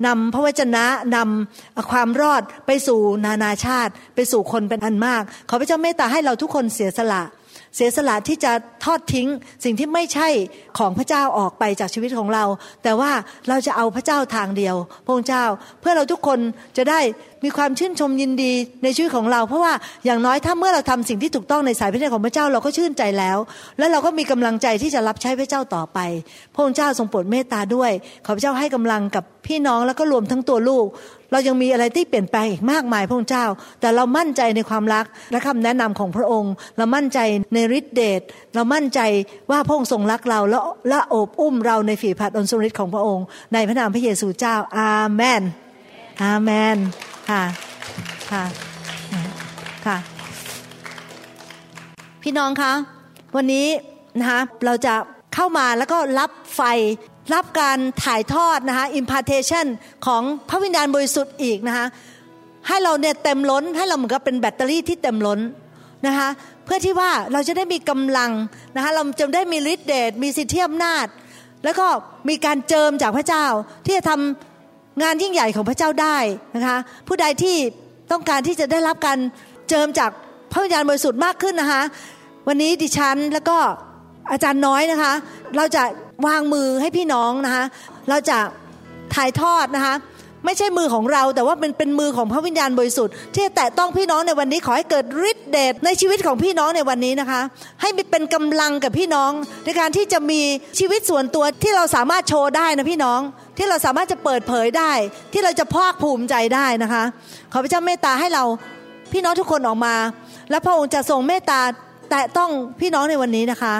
นำพระวจนะนำความรอดไปสู่นานาชาติ ไปสู่คนเป็นอันมาก ขอพระเจ้าเมตตาให้เราทุกคนเสียสละ เสียสละที่จะทอดทิ้งสิ่งที่ไม่ใช่ของพระเจ้าออกไปจากชีวิตของเรา แต่ว่าเราจะเอาพระเจ้าทางเดียว พระองค์เจ้า เพื่อเราทุกคนจะได้มีความชื่นชมยินดีในชีวิตของเรา เพราะว่าอย่างน้อยถ้าเมื่อเราทำสิ่งที่ถูกต้องในสายพระเนตรของพระเจ้าเราก็ชื่นใจแล้ว และเราก็มีกำลังใจที่จะรับใช้พระเจ้าต่อไป พระองค์เจ้าทรงโปรดเมตตาด้วย ขอพระเจ้าให้กำลังกับพี่น้องแล้วก็รวมทั้งตัวลูก เรายังมีอะไรที่เปลี่ยนแปลงอีกมากมายพระองค์เจ้า แต่เรามั่นใจในความรักและคำแนะนำของพระองค์ เรามั่นใจในฤทธิเดชเรามั่นใจว่าพระองค์ทรงรักเราและละโอบอุ้มเราในฝีพระอนทรงฤทธิ์ของพระองค์ในพระนามพระเยซูเจ้า อาเมนอาเมนค่ะค่ะค่ะ พี่น้องคะวันนี้นะคะเราจะเข้ามาแล้วก็รับไฟ รับการถ่ายทอดนะคะ impartation ของพระวิญญาณบริสุทธิ์อีกนะคะให้เราเนี่ยเต็มล้นให้เราเหมือนกับเป็นแบตเตอรี่ที่เต็มล้นนะคะเพื่อที่ว่าเราจะได้มีกำลังนะคะเราจะได้มีฤทธิ์เดชมีสิทธิอำนาจ แล้วก็มีการเจิมจากพระเจ้า ที่จะทำงานยิ่งใหญ่ของพระเจ้าได้นะคะผู้ใดที่ต้องการที่จะได้รับการเจิมจากพระวิญญาณบริสุทธิ์มากขึ้นนะคะวันนี้ดิฉันแล้วก็อาจารย์น้อยนะคะ เราจะ วางมือให้พี่น้องนะคะ เราจะถ่ายทอดนะคะ ไม่ใช่มือของเราแต่ว่าเป็นเป็นมือของพระวิญญาณบริสุทธิ์ที่แตะต้องพี่น้องในวันนี้ขอให้เกิดฤทธิ์เดชในชีวิตของพี่น้องในวันนี้นะคะ ให้เป็นกำลังกับพี่น้อง ในการที่จะมีชีวิตส่วนตัวที่เราสามารถโชว์ได้นะพี่น้องที่เราสามารถจะเปิดเผยได้ ที่เราจะภาคภูมิใจได้นะคะ ขอพระเจ้าเมตตาให้เราพี่น้องทุกคนออกมา และพระองค์จะทรงเมตตาแตะต้องพี่น้องในวันนี้นะคะ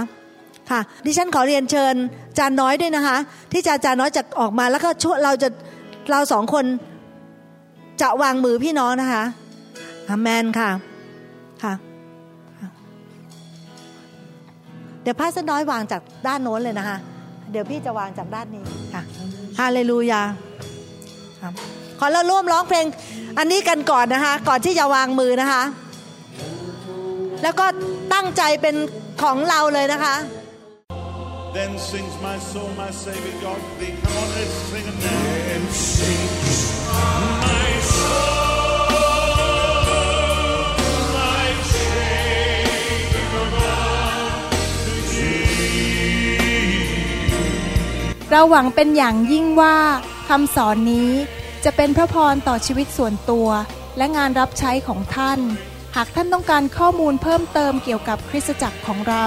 ค่ะ ดิฉันขอเรียนเชิญจานน้อยด้วยนะคะ ที่จาจานน้อยจะออกมาแล้วก็ช่วยเราจะเราสองคนจะวางมือพี่น้องนะคะอเมนค่ะค่ะ เดี๋ยวพระสน้อยวางจากด้านโน้นเลยนะคะ เดี๋ยวพี่จะวางจากด้านนี้ค่ะฮาเลลูยาขอเราร่วมร้องเพลงอันนี้กันก่อนนะคะ ก่อนที่จะวางมือนะคะ แล้วก็ตั้งใจเป็นของเราเลยนะคะ Then sings my soul, my Savior God to thee. Come on, let's sing it now. Then sings my soul, my Savior God to thee. เราหวังเป็นอย่างยิ่งว่าคำสอนนี้จะเป็นพระพรต่อชีวิตส่วนตัว และงานรับใช้ของท่าน หากท่านต้องการข้อมูลเพิ่มเติมเกี่ยวกับคริสตจักรของเรา